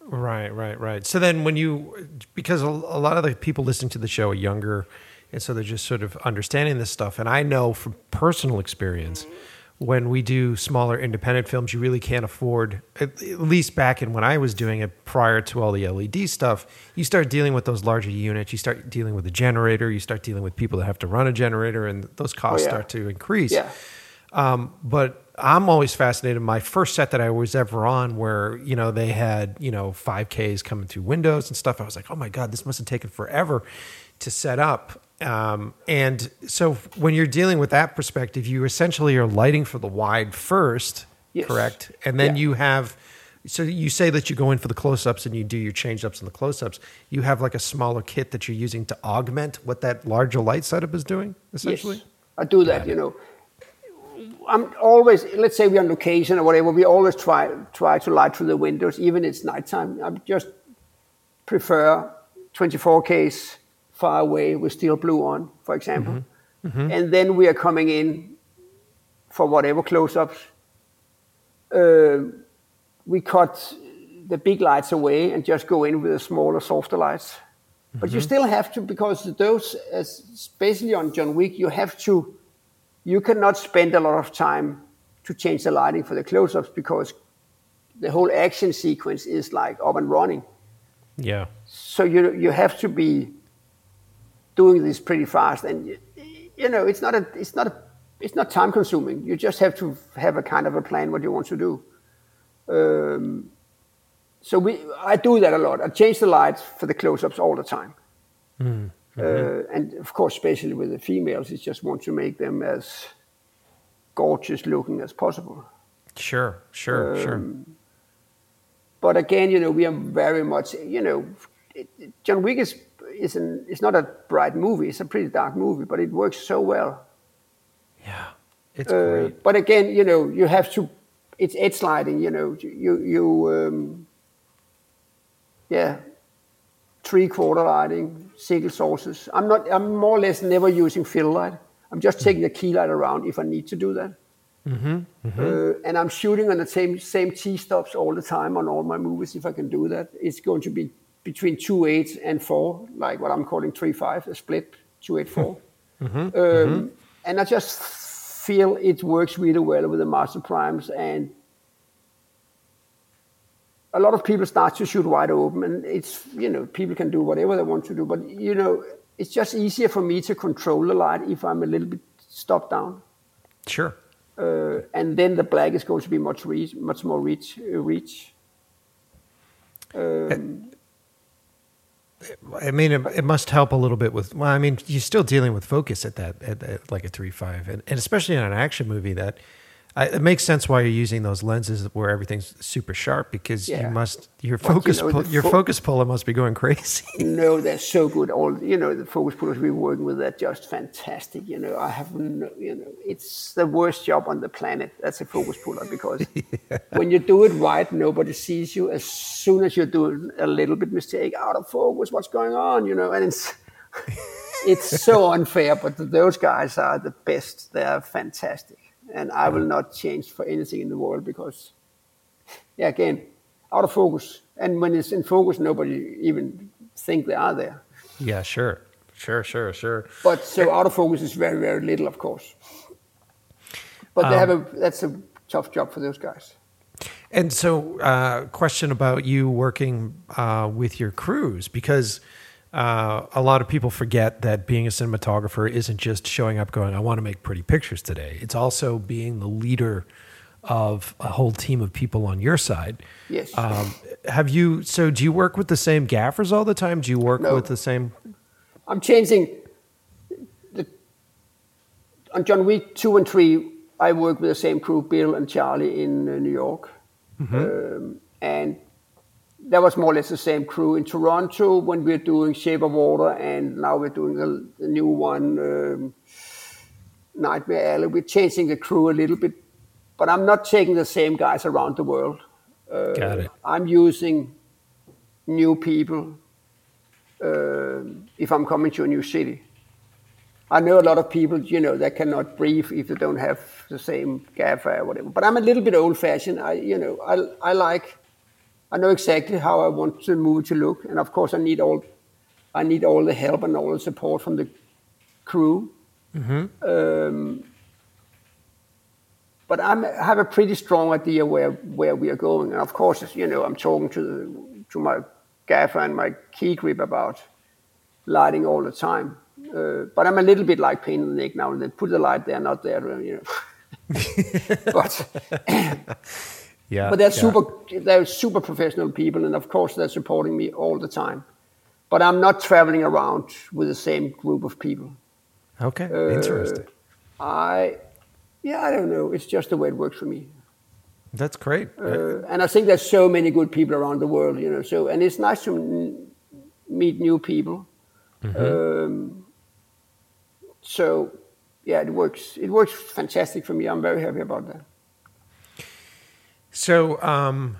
Speaker 1: Right, right, right. So then when you, because a, a lot of the people listening to the show are younger, and so they're just sort of understanding this stuff. And I know from personal experience, when we do smaller independent films, you really can't afford, at, at least back in when I was doing it prior to all the LED stuff, you start dealing with those larger units, you start dealing with a generator, you start dealing with people that have to run a generator, and those costs
Speaker 2: yeah.
Speaker 1: start to increase.
Speaker 2: Yeah.
Speaker 1: Um, but I'm always fascinated. My first set that I was ever on, where you know they had you know 5Ks coming through windows and stuff, I was like, oh my god, this must have taken forever to set up. Um, and so when you're dealing with that perspective, you essentially are lighting for the wide first,
Speaker 2: Yes.
Speaker 1: correct? And then
Speaker 2: Yeah.
Speaker 1: you have. So you say that you go in for the close-ups and you do your change-ups and the close-ups. You have like a smaller kit that you're using to augment what that larger light setup is doing, essentially.
Speaker 2: Yes, I do that. You know, I'm always. Let's say we're on location or whatever. We always try try to light through the windows, even it's nighttime. I just prefer 24Ks far away with steel blue on, for example, mm-hmm. Mm-hmm. and then we are coming in for whatever close-ups. Uh, we cut the big lights away and just go in with the smaller, softer lights. But you mm-hmm. still have to because those, as especially on John Wick, you have to. You cannot spend a lot of time to change the lighting for the close-ups because the whole action sequence is like up and running.
Speaker 1: Yeah.
Speaker 2: So you you have to be doing this pretty fast, and you, you know it's not a it's not a it's not time consuming. You just have to have a kind of a plan what you want to do. Um, so we I do that a lot. I change the lights for the close-ups all the time. Uh, and of course, especially with the females, it's just want to make them as gorgeous looking as possible.
Speaker 1: Sure. Sure. sure.
Speaker 2: But again, you know, we are very much, you know, it, it- John Wick is is an it's not a bright movie. It's a pretty dark movie, but it works so well.
Speaker 1: Yeah. It's
Speaker 2: Uh,
Speaker 1: great.
Speaker 2: but again, you know, you have to. It's edge lighting. You know, you you um, yeah, three quarter lighting, single sources. I'm not. I'm more or less never using fill light. I'm just taking the key light around if I need to do that. Uh, and I'm shooting on the same same T stops all the time on all my movies. If I can do that, it's going to be between two eight and four, like what I'm calling three five, a split two eight four. Um, And I just feel it works really well with the master primes and. A lot of people start to shoot wide open, and it's you know people can do whatever they want to do, but you know it's just easier for me to control the light if I'm a little bit stopped down
Speaker 1: Sure.
Speaker 2: uh, and then the black is going to be much reach, much more reach. Uh, reach. Um,
Speaker 1: I mean, it, it must help a little bit with. Well, I mean, you're still dealing with focus at that, at, at like a three five, and, and especially in an action movie that. I, it makes sense why you're using those lenses where everything's super sharp because you must your
Speaker 2: But, you
Speaker 1: focus
Speaker 2: know,
Speaker 1: pull, your
Speaker 2: fo-
Speaker 1: focus puller must be going crazy.
Speaker 2: no, they're so good. All you know, the focus pullers we're working with, they're just fantastic. You know, I have no, you know, it's the worst job on the planet. That's a focus puller because when you do it right, nobody sees you. As soon as you're doing a little bit mistake, out of focus, what's going on? You know, and it's it's so unfair. But those guys are the best. They are fantastic, and I will not change for anything in the world because, yeah, again, out of focus. And when it's in focus, nobody even think they are there.
Speaker 1: yeah, sure, sure, sure, sure.
Speaker 2: But so out of focus is very, very little, of course. But they have a that's a tough job for those guys.
Speaker 1: And so, uh, question about you working uh, with your crews because uh, a lot of people forget that being a cinematographer isn't just showing up going, "I want to make pretty pictures today." It's also being the leader of a whole team of people on your side.
Speaker 2: Yes.
Speaker 1: Um, have you? So, do you work with the same gaffers all the time? Do you work
Speaker 2: No.
Speaker 1: with the same?
Speaker 2: I'm changing the on John Wick two and three. I work with the same crew, Bill and Charlie in uh, New York, um, and that was more or less the same crew in Toronto when we were doing Shape of Water, and now we're doing the, the new one, um, Nightmare Alley. We're changing the crew a little bit, but I'm not taking the same guys around the world.
Speaker 1: Got it.
Speaker 2: I'm using new people um, if I'm coming to a new city. I know a lot of people, you know, that cannot breathe if they don't have the same gaffer or whatever. But I'm a little bit old-fashioned. I, you know, I, I like, I know exactly how I want the movie to look, and of course, I need all, I need all the help and all the support from the crew. Um, but I'm, I have a pretty strong idea where where we are going. And of course, you know, I'm talking to the, to my gaffer and my key grip about lighting all the time. Uh, but I'm a little bit like pain in the neck now and then. Put the light there, not there. You know. but
Speaker 1: Yeah.
Speaker 2: but they're
Speaker 1: yeah.
Speaker 2: super they're super professional people, and of course they're supporting me all the time. But I'm not traveling around with the same group of people.
Speaker 1: Okay.
Speaker 2: Uh,
Speaker 1: Interesting.
Speaker 2: I, yeah, I don't know. It's just the way it works for me.
Speaker 1: That's great.
Speaker 2: Uh, and I think there's so many good people around the world, you know. So and it's nice to n- meet new people. Um, so yeah, it works. It works fantastic for me. I'm very happy about that.
Speaker 1: So, um,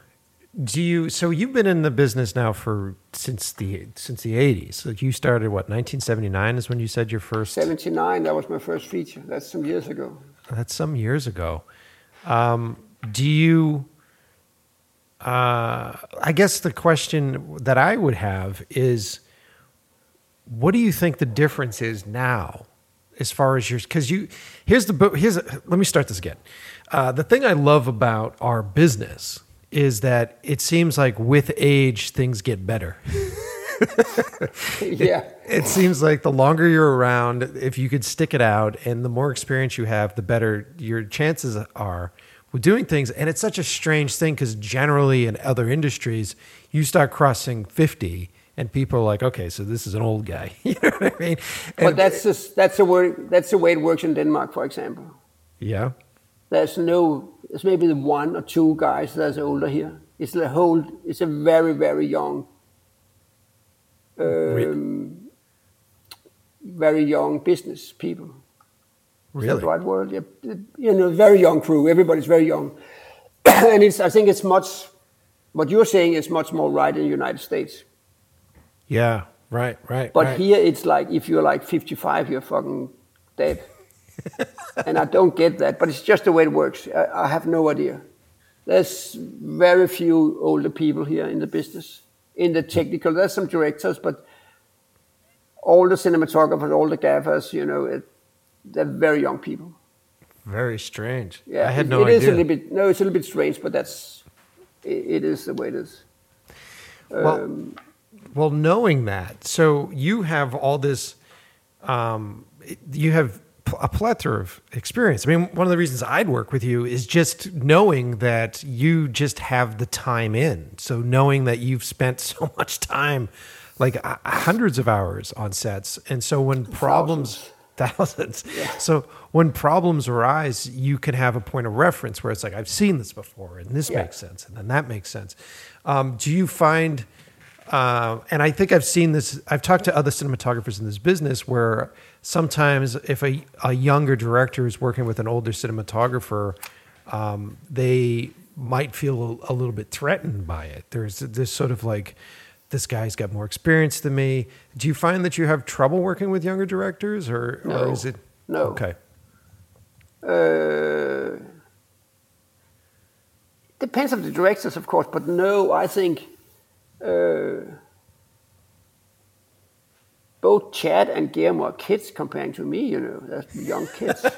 Speaker 1: do you? So you've been in the business now for since the since the eighties. So you started what? Nineteen seventy nine is when you said your first.
Speaker 2: 79, that was my first feature. That's some years ago.
Speaker 1: That's some years ago. Um, do you? Uh, I guess the question that I would have is, what do you think the difference is now, as far as yours? Because you, here's the bo- here's let me start this again. Uh, the thing I love about our business is that it seems like with age things get better.
Speaker 2: yeah.
Speaker 1: It seems like the longer you're around, if you could stick it out, and the more experience you have, the better your chances are with doing things. And it's such a strange thing because generally in other industries, you start crossing 50 and people are like, okay, so this is an old guy. you know what I mean?
Speaker 2: But that's just, that's the way that's the way it works in Denmark, for example.
Speaker 1: yeah.
Speaker 2: There's no there's maybe one or two guys that's older here. It's the whole it's a very very young, um, very young business people.
Speaker 1: Really?
Speaker 2: right word? Yeah, you know, very young crew. Everybody's very young, and it's I think it's much. What you're saying is much more right in the United States.
Speaker 1: Yeah. Right. Right.
Speaker 2: But
Speaker 1: right.
Speaker 2: here it's like if you're like 55, you're fucking dead. and I don't get that, but it's just the way it works. I, I have no idea. There's very few older people here in the business, in the technical. There's some directors, but all the cinematographers, all the gaffers, you know, it, they're very young people.
Speaker 1: Very strange.
Speaker 2: Yeah,
Speaker 1: I had
Speaker 2: it-
Speaker 1: no
Speaker 2: it is
Speaker 1: idea.
Speaker 2: a little bit. No, it's a little bit strange, but that's it, it is the way it is.
Speaker 1: Well,
Speaker 2: Um,
Speaker 1: well, knowing that, so you have all this, um, you have a plethora of experience. I mean, one of the reasons I'd work with you is just knowing that you just have the time in. So knowing that you've spent so much time, like uh, hundreds of hours on sets, and so when problems. Thousands. So when problems arise, you can have a point of reference where it's like, I've seen this before, and this
Speaker 2: Yeah.
Speaker 1: makes sense, and then that makes sense. Um, do you find, uh, and I think I've seen this, I've talked to other cinematographers in this business where sometimes if a, a younger director is working with an older cinematographer, um, they might feel a, a little bit threatened by it. There's this sort of like, this guy's got more experience than me. Do you find that you have trouble working with younger directors, or, or is it
Speaker 2: No.
Speaker 1: okay?
Speaker 2: Uh, depends on the directors, of course, but no, I think uh, both Chad and Guillermo are kids comparing to me. You know, they're young kids.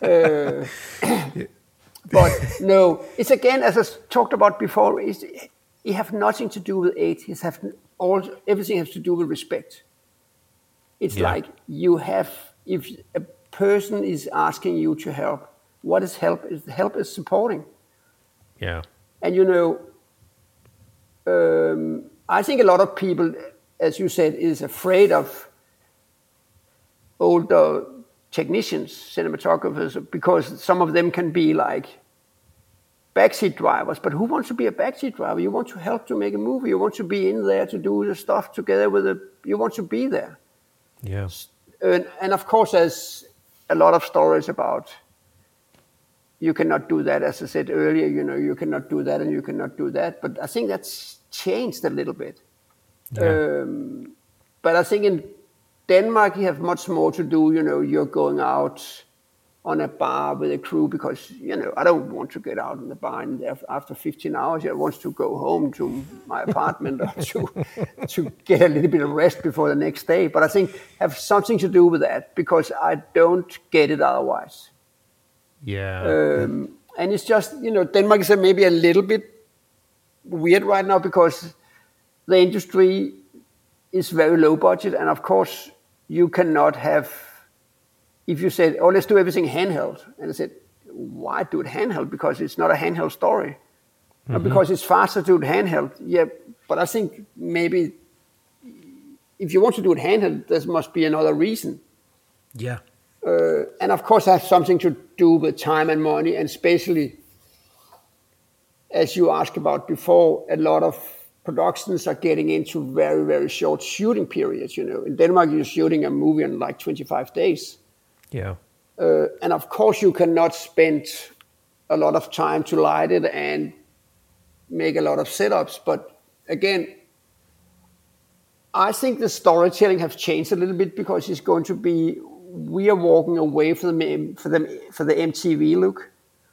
Speaker 2: Uh, but no, it's again as I talked about before. It's, it have nothing to do with age. It have all everything has to do with respect. It's
Speaker 1: Yeah.
Speaker 2: like you have if a person is asking you to help, what is help? Is help is supporting.
Speaker 1: Yeah.
Speaker 2: And you know, um, I think a lot of people, as you said, is afraid of older technicians, cinematographers, because some of them can be like backseat drivers. But who wants to be a backseat driver? You want to help to make a movie. You want to be in there to do the stuff together with the. You want to be there.
Speaker 1: Yeah.
Speaker 2: And, and of course, there's a lot of stories about you cannot do that. As I said earlier, you know, you cannot do that and you cannot do that. But I think that's changed a little bit.
Speaker 1: Yeah.
Speaker 2: Um, but I think in Denmark, you have much more to do. You know, you're going out on a bar with a crew because you know I don't want to get out in the bar and after 15 hours. I want to go home to my apartment or to to get a little bit of rest before the next day. But I think have something to do with that because I don't get it otherwise.
Speaker 1: Yeah.
Speaker 2: Um, and it's just you know Denmark is maybe a little bit weird right now because the industry is very low budget, and of course you cannot have if you said, "Oh, let's do everything handheld," and I said, "Why do it handheld? Because it's not a handheld story, mm-hmm. because it's faster to do it handheld." Yeah, but I think maybe if you want to do it handheld, there must be another reason.
Speaker 1: Yeah.
Speaker 2: Uh, and of course, has something to do with time and money, and especially, as you asked about before, a lot of productions are getting into very, very short shooting periods. You know, in Denmark, you're shooting a movie in like 25 days.
Speaker 1: Yeah.
Speaker 2: Uh, and of course, you cannot spend a lot of time to light it and make a lot of setups. But again, I think the storytelling has changed a little bit because it's going to be we are walking away from the for the for the MTV look.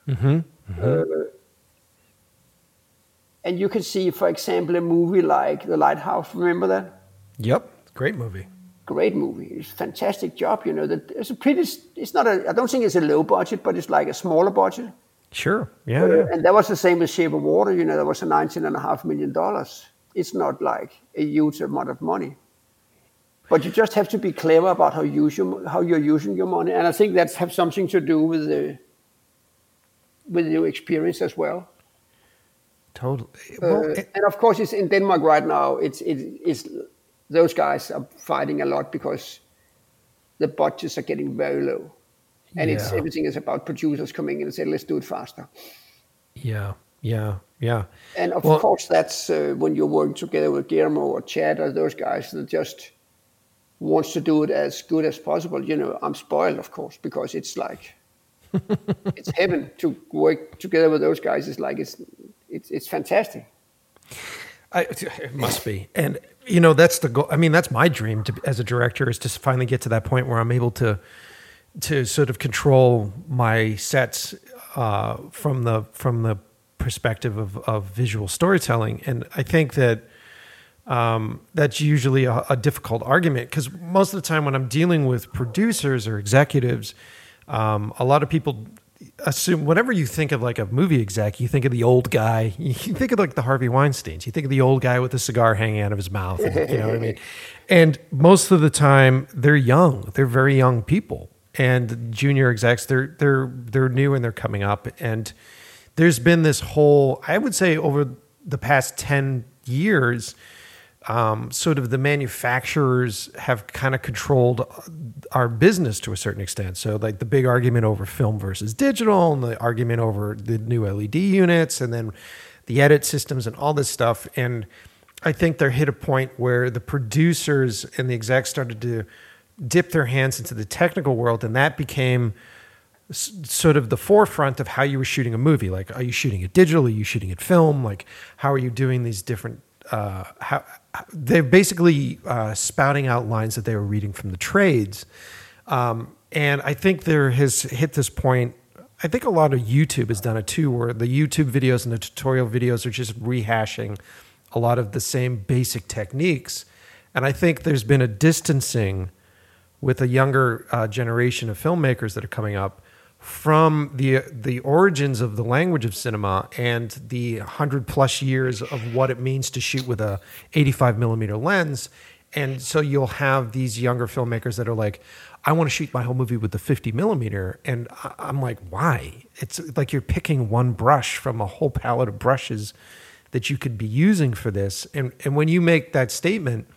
Speaker 2: Mm-hmm. Mm-hmm. Uh, and you can see, for example, a movie like The Lighthouse. Remember that?
Speaker 1: Yep, great movie
Speaker 2: great movie. It's a fantastic job. You know, that it's a pretty. It's not a. I don't think it's a low budget, but it's like a smaller budget.
Speaker 1: Sure. Yeah. Uh, yeah.
Speaker 2: And that was the same as Shape of Water. You know, that was a nineteen and a half million dollars. It's not like a huge amount of money. But you just have to be clever about how you use your, how you're using your money, and I think that has something to do with the with your experience as well.
Speaker 1: Totally.
Speaker 2: Uh, well, uh, and of course, it's in Denmark right now. It's it, it's those guys are fighting a lot because the budgets are getting very low, and yeah. it's everything is about producers coming in and saying, "Let's do it faster."
Speaker 1: Yeah, yeah, yeah.
Speaker 2: And of well, course, that's uh, when you're working together with Guillermo or Chad or those guys that just wants to do it as good as possible. You know, I'm spoiled, of course, because it's like it's heaven to work together with those guys. It's like it's it's it's fantastic.
Speaker 1: I, it must be, and you know that's the goal. I mean, that's my dream to, as a director is to finally get to that point where I'm able to to sort of control my sets uh, from the from the perspective of, of visual storytelling. And I think that um, that's usually a, a difficult argument because most of the time when I'm dealing with producers or executives, um, a lot of people assume whenever you think of like a movie exec, you think of the old guy. You think of like the Harvey Weinstein's. You think of the old guy with the cigar hanging out of his mouth. And, you know what I mean? And most of the time, they're young. They're very young people. And junior execs, they're they're they're new and they're coming up. And there's been this whole, I would say, over the past ten years um, sort of the manufacturers have kind of controlled our business to a certain extent. So, like the big argument over film versus digital, and the argument over the new LED units, and then the edit systems and all this stuff. And I think they're hit a point where the producers and the execs started to dip their hands into the technical world, and that became sort of the forefront of how you were shooting a movie. Like, are you shooting it digital? Are you shooting it film? Like, how are you doing these different uh, how they're basically uh, spouting out lines that they were reading from the trades. Um, and I think there has hit this point. I think a lot of YouTube has done it too, where the YouTube videos and the tutorial videos are just rehashing a lot of the same basic techniques. And I think there's been a distancing with a younger uh, generation of filmmakers that are coming up from the the origins of the language of cinema and the hundred plus years of what it means to shoot with a 85 millimeter lens. And so you'll have these younger filmmakers that are like, I want to shoot my whole movie with the 50 millimeter. And I'm like, why? It's like you're picking one brush from a whole palette of brushes that you could be using for this. And, and when you make that statement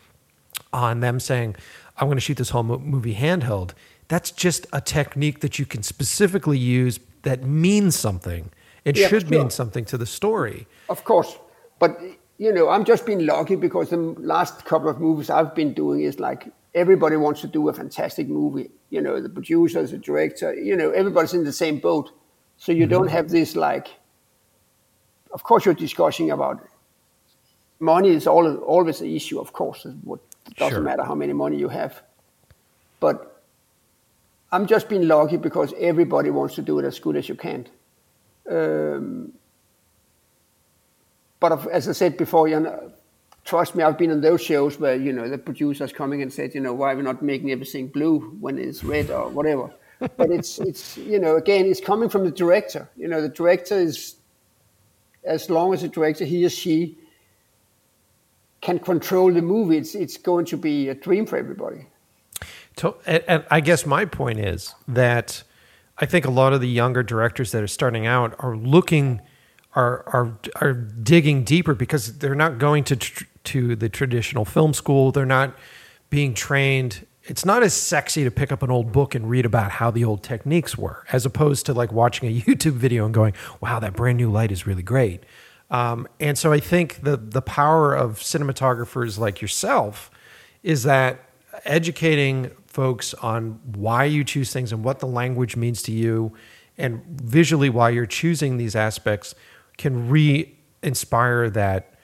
Speaker 1: on them saying, I'm going to shoot this whole movie handheld, that's just a technique that you can specifically use that means something. It yeah, should sure. mean something to the story.
Speaker 2: Of course. But, you know, I'm just being lucky because the last couple of movies I've been doing is like everybody wants to do a fantastic movie. You know, the producers, the director, you know, everybody's in the same boat. So you mm-hmm. don't have this like, of course, you're discussing about money is all, always an issue, of course. It doesn't sure. matter how many money you have. But I'm just being lucky because everybody wants to do it as good as you can. Um, but as I said before, you know, trust me, I've been on those shows where you know the producers coming and said, you know, why are we not making everything blue when it's red or whatever. but it's it's you know again, it's coming from the director. You know, the director is as long as the director he or she can control the movie, it's it's going to be a dream for everybody.
Speaker 1: To, and, I guess my point is that I think a lot of the younger directors that are starting out are looking, are are are digging deeper because they're not going to tr- to the traditional film school. They're not being trained. It's not as sexy to pick up an old book and read about how the old techniques were, as opposed to like watching a YouTube video and going, "Wow, that brand new light is really great." Um, and so I think the the power of cinematographers like yourself is that educating folks on why you choose things and what the language means to you and visually why you're choosing these aspects can re-inspire that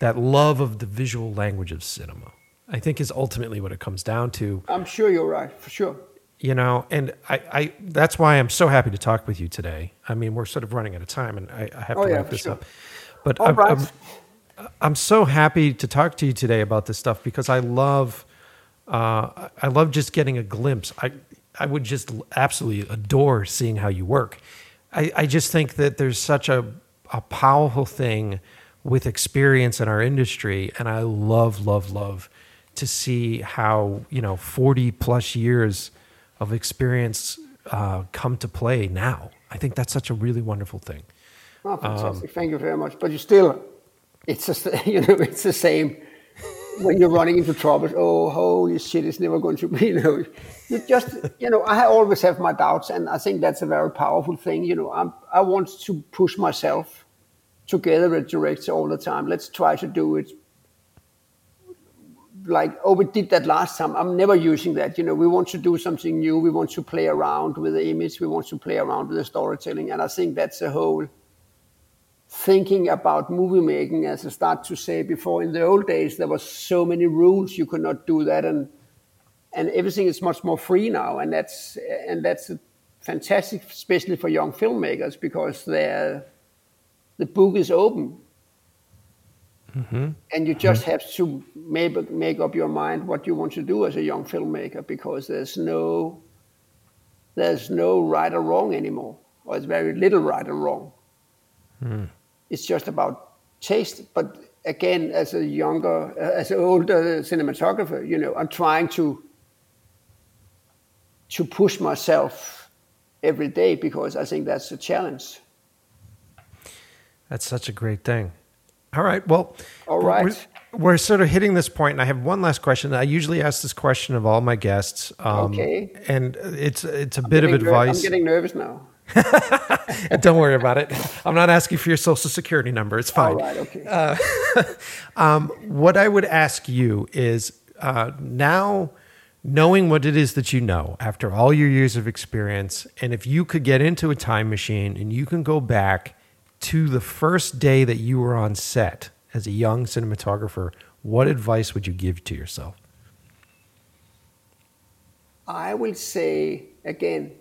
Speaker 1: that love of the visual language of cinema i think is ultimately what it comes down to
Speaker 2: I'm sure you're right, for sure.
Speaker 1: you know and i, I that's why i'm so happy to talk with you today i mean we're sort of running out of time and i, I have
Speaker 2: Oh,
Speaker 1: to
Speaker 2: yeah,
Speaker 1: wrap this
Speaker 2: sure.
Speaker 1: up but
Speaker 2: All
Speaker 1: I'm,
Speaker 2: right.
Speaker 1: I'm, I'm so happy to talk to you today about this stuff because i love uh, I love just getting a glimpse. I I would just absolutely adore seeing how you work. I, I just think that there's such a a powerful thing with experience in our industry, and I love love love to see how you know 40 plus years of experience uh, come to play now. I think that's such a really wonderful thing.
Speaker 2: Oh,
Speaker 1: Um,
Speaker 2: fantastic. Thank you very much. But you still, it's just, you know, it's the same when you're running into troubles. Oh, holy shit, it's never going to be, you know. You just, you know, I always have my doubts, and I think that's a very powerful thing. You know, I'm, I want to push myself together with director all the time. Let's try to do it like, oh, we did that last time. I'm never using that. You know, we want to do something new. We want to play around with the image. We want to play around with the storytelling. And I think that's a whole thinking about movie making, as I start to say before. In the old days, there was so many rules you could not do that, and and everything is much more free now, and that's and that's fantastic, especially for young filmmakers because they're, the book is open. Mm-hmm. And you mm-hmm. just have to maybe make up your mind what you want to do as a young filmmaker because there's no there's no right or wrong anymore, or it's very little right or wrong. Hmm. It's just about taste. But again, as a younger, uh, as an older cinematographer, you know, I'm trying to to push myself every day because I think that's a challenge.
Speaker 1: That's such a great thing. All right. Well,
Speaker 2: all right.
Speaker 1: we're- We're, sort of hitting this point, and I have one last question. I usually ask this question of all my guests. Um,
Speaker 2: Okay.
Speaker 1: And it's it's a bit of
Speaker 2: advice. ner- I'm getting nervous now.
Speaker 1: Don't worry about it. I'm not asking for your social security number. It's fine.
Speaker 2: All right, okay.
Speaker 1: What I would ask you is uh, now knowing what it is that you know after all your years of experience, and if you could get into a time machine and you can go back to the first day that you were on set as a young cinematographer, what advice would you give to yourself?
Speaker 2: I will say again,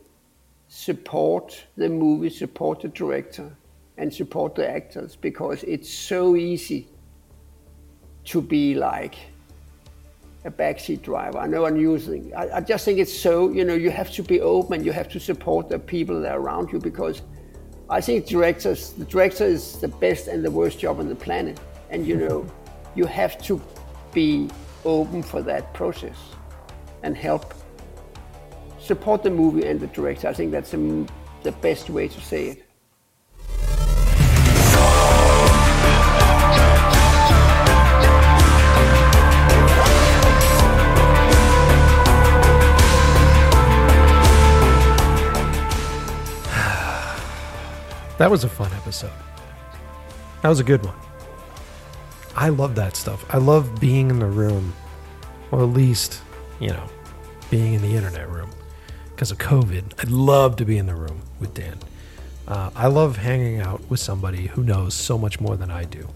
Speaker 2: support the movie, support the director, and support the actors because it's so easy to be like a backseat driver. I know I'm using. I, I just think it's so. You know, you have to be open. You have to support the people that are around you because I think directors. The director is the best and the worst job on the planet, and you know, you have to be open for that process and help support the movie and the director. I think that's the, the best way to say it.
Speaker 1: That was a fun episode. That was a good one. I love that stuff. I love being in the room, or at least, you know, being in the internet room. Because of COVID, I'd love to be in the room with Dan. Uh, I love hanging out with somebody who knows so much more than I do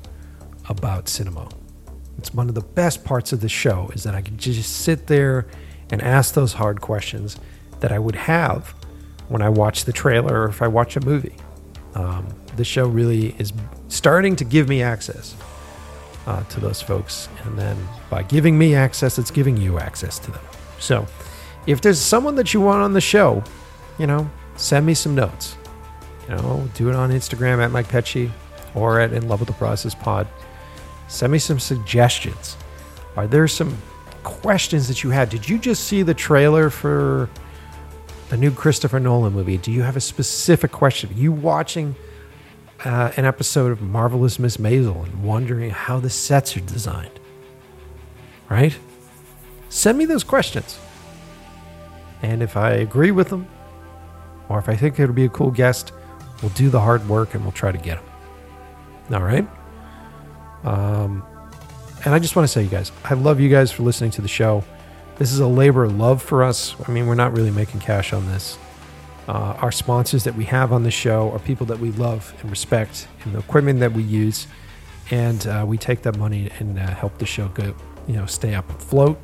Speaker 1: about cinema. It's one of the best parts of the show is that I can just sit there and ask those hard questions that I would have when I watch the trailer or if I watch a movie. Um, the show really is starting to give me access uh, to those folks. And then by giving me access, it's giving you access to them. So if there's someone that you want on the show, you know, send me some notes. You know, do it on Instagram at Mike Pecci or at In Love with the Process Pod. Send me some suggestions. Are there some questions that you had? Did you just see the trailer for the new Christopher Nolan movie? Do you have a specific question? Are you watching uh, an episode of Marvelous Miss Maisel and wondering how the sets are designed? Right? Send me those questions. And if I agree with them, or if I think it'll be a cool guest, we'll do the hard work and we'll try to get them. All right? Um, and I just want to say, you guys, I love you guys for listening to the show. This is a labor of love for us. I mean, we're not really making cash on this. Uh, our sponsors that we have on the show are people that we love and respect, and the equipment that we use, and uh, we take that money and uh, help the show go, you know, stay up afloat.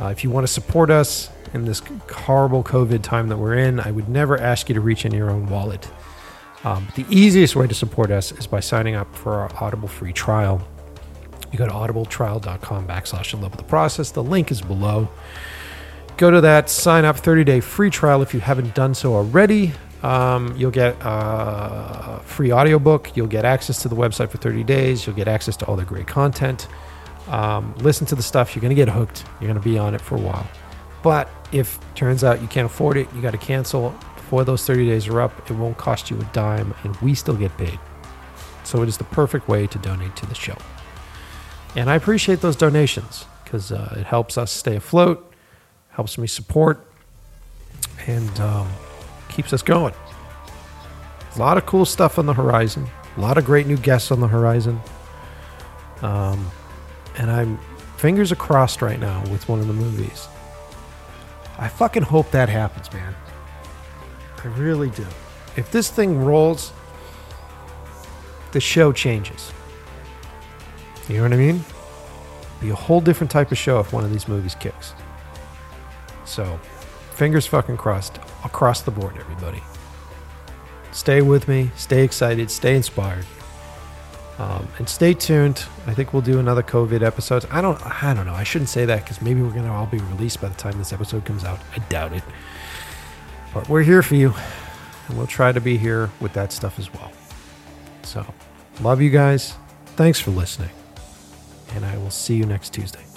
Speaker 1: Uh, if you want to support us in this horrible COVID time that we're in, I would never ask you to reach in your own wallet. Um, the easiest way to support us is by signing up for our Audible free trial. You go to audibletrial.com backslash in love the process. The link is below. Go to that, sign up, 30 day free trial if you haven't done so already. Um, you'll get a free audiobook. You'll get access to the website for 30 days. You'll get access to all the great content. Um, listen to the stuff. You're going to get hooked. You're going to be on it for a while. But if turns out you can't afford it, you got to cancel before those 30 days are up. It won't cost you a dime, and we still get paid. So it is the perfect way to donate to the show. And I appreciate those donations because uh, it helps us stay afloat, helps me support, and um, keeps us going. A lot of cool stuff on the horizon, a lot of great new guests on the horizon. Um, and I'm fingers crossed right now with one of the movies. I fucking hope that happens, man. I really do. If this thing rolls, the show changes. You know what I mean? Be a whole different type of show if one of these movies kicks. So, fingers fucking crossed across the board, everybody. Stay with me, stay excited, stay inspired. Um, and stay tuned. I think we'll do another COVID episode. I don't. I don't know. I shouldn't say that because maybe we're gonna all be released by the time this episode comes out. I doubt it. But we're here for you, and we'll try to be here with that stuff as well. So, love you guys. Thanks for listening, and I will see you next Tuesday.